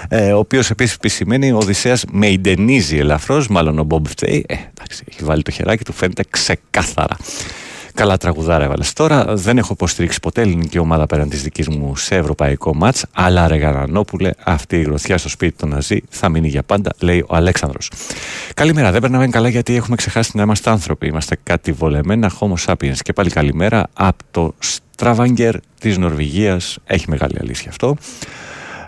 Ε, ο οποίος επίσης επισημαίνει ο Οδυσσέας με ιντενίζει ελαφρώς. Μάλλον ο Μπομπ φταίει. Ε, εντάξει, έχει βάλει το χεράκι του, φαίνεται ξεκάθαρα. Καλά τραγουδάρα έβαλε τώρα. Δεν έχω υποστηρίξει ποτέ ελληνική ομάδα πέραν της δικής μου σε ευρωπαϊκό μάτς. Αλλά ρε Γαρανόπουλε, αυτή η γροθιά στο σπίτι των Ναζί θα μείνει για πάντα, λέει ο Αλέξανδρος. Καλημέρα. Δεν περνάμε καλά γιατί έχουμε ξεχάσει να είμαστε άνθρωποι. Είμαστε κάτι βολεμένα Homo sapiens. Και πάλι καλημέρα από το Stravanger της Νορβηγίας. Έχει μεγάλη αλήθεια αυτό.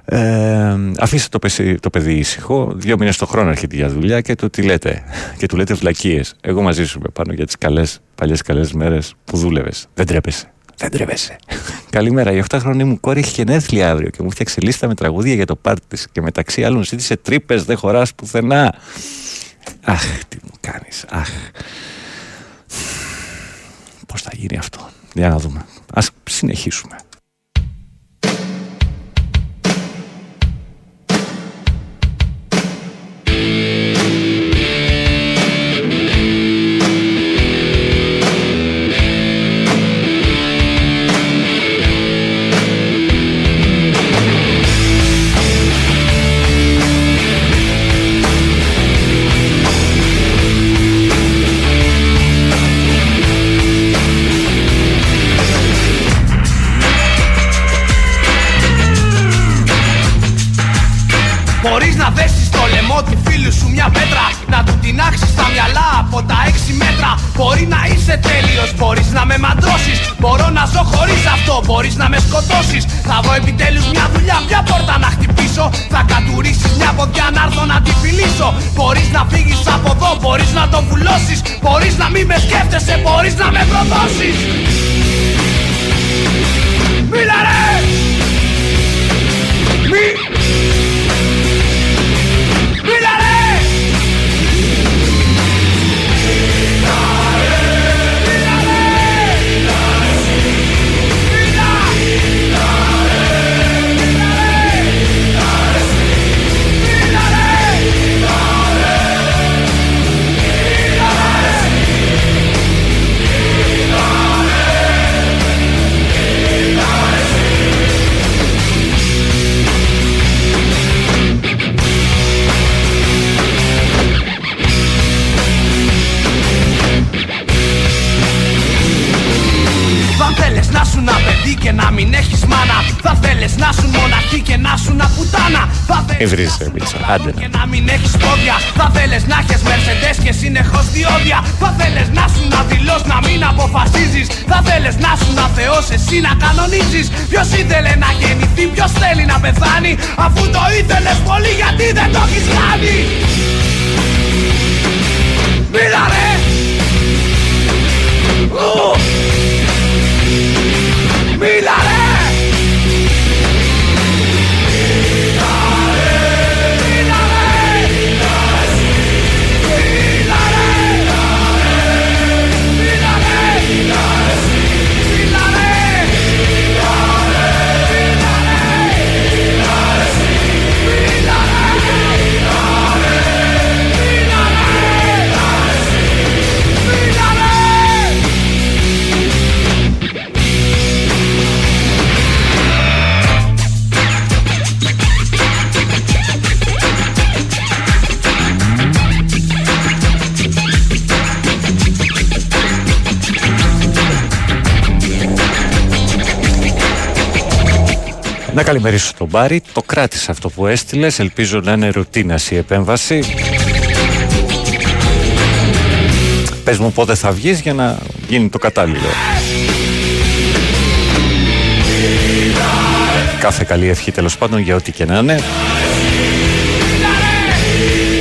Ε, αφήστε το, παιδί, το παιδί ήσυχο. Δύο μήνες το χρόνο έρχεται για δουλειά και του τι λέτε. Και του λέτε βλακίες. Εγώ μαζί σου πάνω για τις καλές, παλιές καλές μέρες που δούλευες. Δεν τρέπεσαι. Δεν τρέπεσαι. Καλημέρα. Η 8χρονη μου κόρη έχει γενέθλια αύριο και μου φτιάξε λίστα με τραγούδια για το πάρτι της. Και μεταξύ άλλων ζήτησε τρύπες, δεν χωράς πουθενά. Αχ, τι μου κάνεις. Αχ. Πώς θα γίνει αυτό; Για να δούμε. Α συνεχίσουμε. Μέτρα. Μπορεί να είσαι τέλειος, μπορείς να με μαντρώσεις. Μπορώ να ζω χωρίς αυτό, μπορείς να με σκοτώσεις. Θα βρω επιτέλους μια δουλειά, μια πόρτα να χτυπήσω. Θα κατουρίσεις μια ποδιά να έρθω να τη φιλήσω. Μπορείς να φύγεις από εδώ, μπορείς να τον βουλώσεις. Μπορείς να μην με σκέφτεσαι, μπορείς να με προδώσεις. Μίλα ρε! Μη... και να μην έχεις μάνα Θα θέλεις να σου μοναχή και να σου να πουτάνα Θα θέλεις Ευρύζε, Μίτσα. Άντε να. και να μην έχεις πόδια Θα θέλεις να έχεις μερσεντές και συνεχώς διόδια Θα θέλεις να σου να δηλώς να μην αποφασίζεις Θα θέλεις να σου να θεός εσύ να κανονίζεις Ποιος ήθελε να γεννηθεί, ποιος θέλει να πεθάνει Αφού το ήθελες πολύ γιατί δεν το έχεις κάνει; Μίλα ρε! Ου! Μίλα ρε! Να καλημερίσω τον Μπάρι. Το κράτησα αυτό που έστειλες. Ελπίζω να είναι ρουτίνας η επέμβαση. Πες μου πότε θα βγεις για να γίνει το κατάλληλο. Κάθε καλή ευχή τέλος πάντων για ό,τι και να είναι.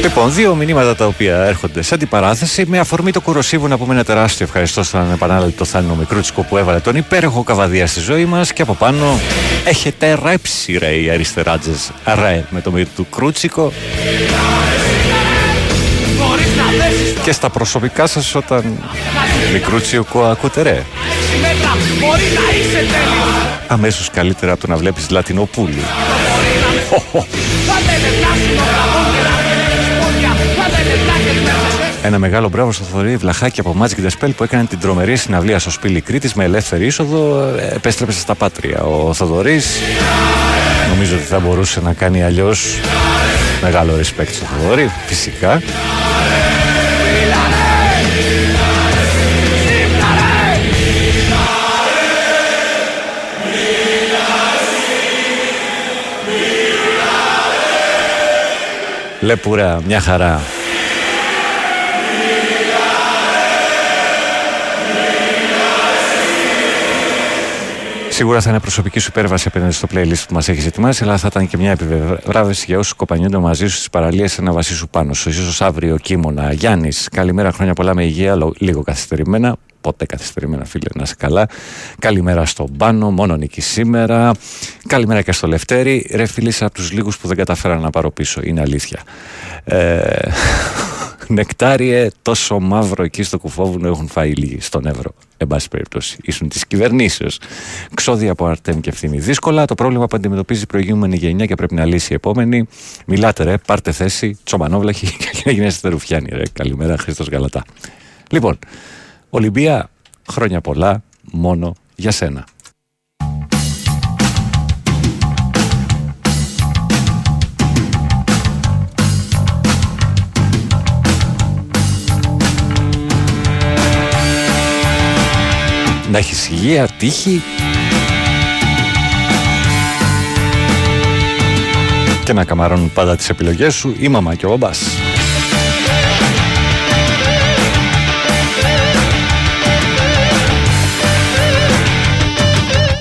Λοιπόν, δύο μηνύματα τα οποία έρχονται σε αντιπαράθεση. Με αφορμή το Κουροσίβου να πούμε ένα τεράστιο ευχαριστώ στον επανάληπτο Θάνο Μικρούτσικο που έβαλε τον υπέροχο καβαδία στη ζωή μας. Και από πάνω έχετε ρέψει ρε οι αριστεράτζες. Ρε με το μύριο του Κρούτσικο. Και στα προσωπικά σας όταν Μικρούτσικο ακούτε ρε. Αμέσως καλύτερα από το να βλέπεις Λατινοπούλου. Ένα μεγάλο μπράβο στο Θοδωρή Βλαχάκη από Magic the Spell που έκανε την τρομερή συναυλία στο Σπίλι Κρήτης με ελεύθερη είσοδο. ε, Επέστρεψε στα πάτρια. Ο Θοδωρής νομίζω ότι θα μπορούσε να κάνει αλλιώς μεγάλο respect στο Θοδωρή, φυσικά. Λεπουρά, μια χαρά. Σίγουρα θα είναι προσωπική σου υπέρβαση απέναντι στο playlist που μας έχεις ετοιμάσει, αλλά θα ήταν και μια επιβράβευση για όσους κοπανιούνται μαζί σου στις παραλίες ένα βασί σου πάνω σου. σω αύριο κίμωνα. Γιάννης, καλημέρα, χρόνια πολλά με υγεία, λο- λίγο καθυστερημένα. Ποτέ καθυστερημένα, φίλε, να είσαι καλά. Καλημέρα στον Πάνο, μόνο νίκη σήμερα. Καλημέρα και στο Λευτέρη. Ρε, φίλη, από τους λίγους που δεν καταφέρα να πάρω πίσω. Είναι αλήθεια. Ε, Νεκτάριε, τόσο μαύρο εκεί στο κουφόβουνο έχουν φάει λίγοι στον Εύρο. Εν πάση περιπτώσει, ήσουν της κυβερνήσεως. Ξόδια από Αρτέμ και ευθύνη. Δύσκολα το πρόβλημα που αντιμετωπίζει η προηγούμενη γενιά και πρέπει να λύσει η επόμενη. Μιλάτε, ρε, πάρτε θέση, τσομανόβλαχη και να γίνεστε ρουφιάνοι, ρε. Καλημέρα, Χρήστος Γαλατά. Λοιπόν, Ολυμπία, χρόνια πολλά, μόνο για σένα. Να έχεις υγεία, τύχη και να καμαρώνουν πάντα τις επιλογές σου η μαμά και ο μπαμπάς.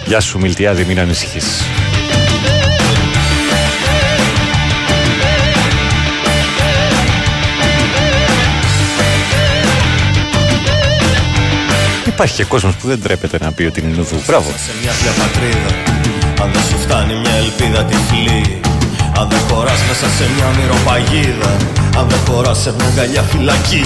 Γεια σου Μιλτιάδη, μην ανησυχείς. Υπάρχει και κόσμος που δεν τρέπεται να πει ότι είναι νουδού. Μπράβο. Σε μια πια πατρίδα Αν δεν σου φτάνει μια ελπίδα τυφλή Αν δεν χωράς μέσα σε μια μυρωπαγίδα Αν δεν χωράς σε μια αγκαλιά φυλακή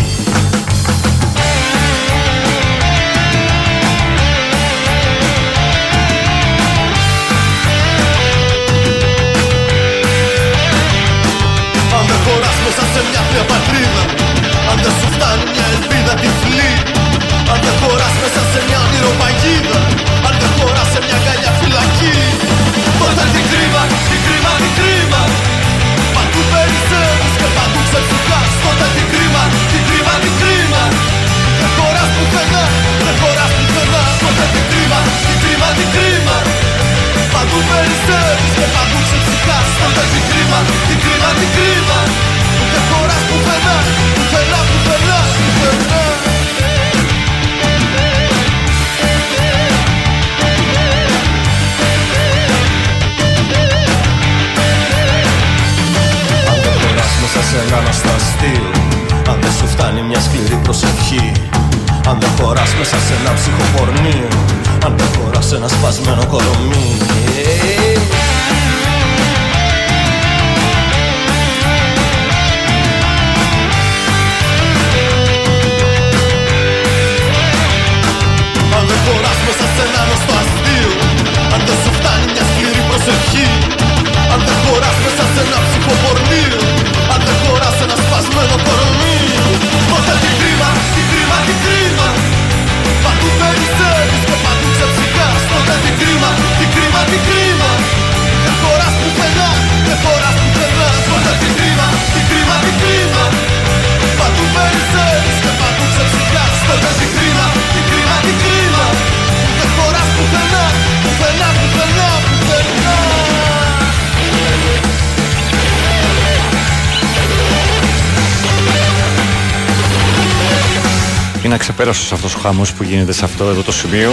Είναι αξεπέραστος αυτός ο χαμός που γίνεται σε αυτό εδώ το σημείο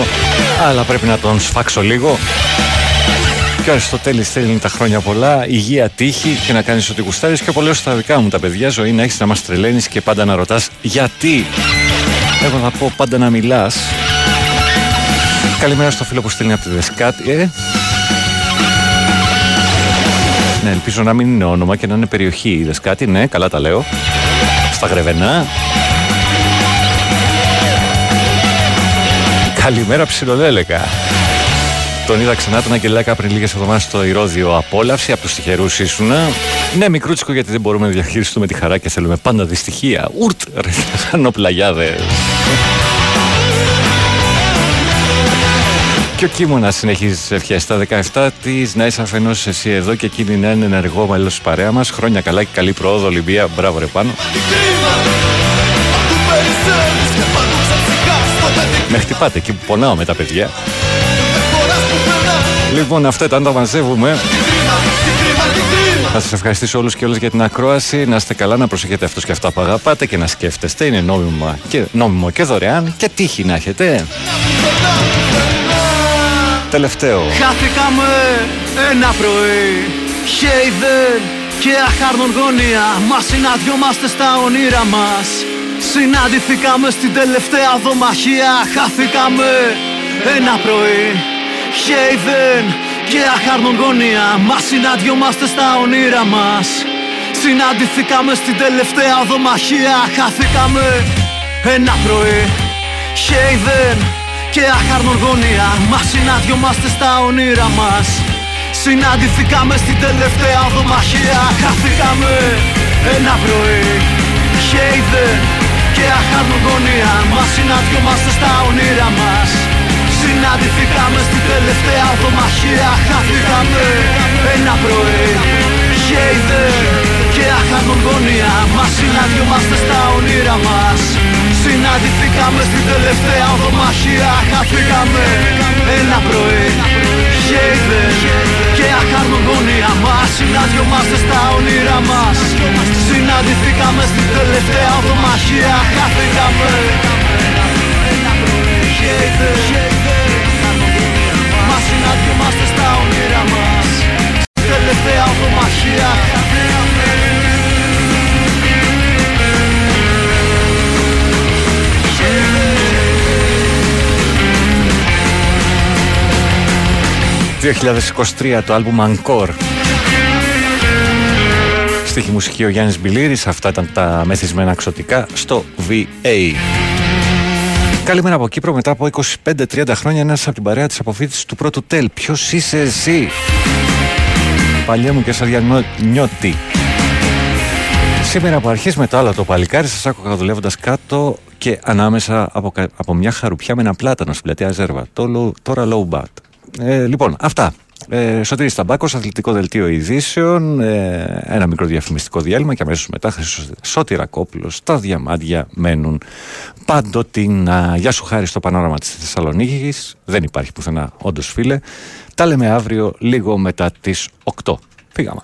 Αλλά πρέπει να τον σφάξω λίγο Και ο Αριστοτέλης θέλει τα χρόνια πολλά, υγεία, τύχη και να κάνεις ό,τι γουστάρεις. Και από λέω στα δικά μου τα παιδιά, ζωή να έχεις να μας τρελαίνεις και πάντα να ρωτάς γιατί; Εγώ θα πω πάντα να μιλάς. Καλημέρα στο φίλο που στέλνει από τη Δεσκάτη. Ε. Ναι, ελπίζω να μην είναι όνομα και να είναι περιοχή η Δεσκάτη. Ναι, καλά τα λέω. Στα Γρεβενά. Καλημέρα ψιλολέλεκα. Τον είδα ξανά τον Αγγελάκα πριν λίγες εβδομάδες στο Ηρόδιο Απόλαυση. Από τους τυχερούς ήσουνα. Ναι, μικρούτσικο γιατί δεν μπορούμε να διαχειριστούμε τη χαρά και θέλουμε πάντα δυστυχία. Ουρτ, ρε, σαν Και ο Κίμωνα συνεχίζει τι ευχές. Στα 17 της να είσαι αφενός εσύ εδώ και εκείνη να είναι ενεργό μέλος τη παρέα μας. Χρόνια καλά και καλή πρόοδο, Ολυμπία. Μπράβο, ρε πάνω. Με χτυπάτε εκεί που πονάω με τα παιδιά. Λοιπόν, αυτό ήταν το μαζεύουμε. Θα σας ευχαριστήσω όλους και όλες για την ακρόαση. Να είστε καλά, να προσέχετε αυτό και αυτά που αγαπάτε και να σκέφτεστε. Είναι νόμιμο και, νόμιμο και δωρεάν και τύχη να έχετε. Τελευταίο. Χάθηκαμε ένα πρωί. Χέιδεν και αχάρνον γωνία. Μας συναντιόμαστε στα όνειρα μας. Συναντηθήκαμε στην τελευταία δομαχία. Χάθηκαμε ένα πρωί. Χέιδεν και αχάρνον γωνία Μας συναντιόμαστε στα όνειρα μας. Συναντηθήκαμε στην τελευταία οδομαχία Χάθηκαμε ένα πρωί. Χέιδεν και αχάρνον γωνία Μας συναντιόμαστε στα όνειρα μας. Συναντηθήκαμε στην τελευταία οδομαχία Χάθηκαμε ένα πρωί. Χέιδεν και αχάρνον γωνία Μας. Συναντιόμαστε στα όνειρα μας. Συναντηθήκαμε στην τελευταία οδομαχία Χάθηκαμε ένα πρωί. Χέιδε και αχάνων γωνία Μας. Συναντιόμαστε στα όνειρα μας. Συναντηθήκαμε στην τελευταία οδομαχία Χάθηκαμε ένα πρωί. Χέιδε και αχάνων γωνία Μας. Συναντιόμαστε στα όνειρα μας Συναντηθήκαμε στην τελευταία οδομαχία Χάθηκαμε ένα πρωί Χέιδε συναντιόμαστε στα όνειρα μας. Τελευταία οδομαχία ...2023 το άλμπουμ Encore Στοίχη μουσική ο Γιάννης Μπιλίρης Αυτά ήταν τα μεθυσμένα ξωτικά στο VA Καλημέρα από Κύπρο μετά από 25-30 χρόνια ένας από την παρέα της αποφύτησης του πρώτου τέλ. Ποιος είσαι εσύ; Παλιέ μου και νιώτη. Σήμερα από αρχής με το άλλο το παλικάρι σας άκουγα δουλεύοντας κάτω και ανάμεσα από, από μια χαρουπιά με ένα πλάτανο στην πλατεία Ζέρβα. Το, τώρα low bat. Ε, λοιπόν, αυτά. Ε, Σωτήρης Ταμπάκος, αθλητικό δελτίο ειδήσεων, ε, ένα μικρό διαφημιστικό διάλειμμα και αμέσως μετά Σώτηρα Κόπουλος, τα διαμάντια μένουν πάντοτε. Γεια σου χάρη στο πανόραμα της Θεσσαλονίκης, δεν υπάρχει πουθενά όντως φίλε. Τα λέμε αύριο λίγο μετά τις 8. Φύγαμε.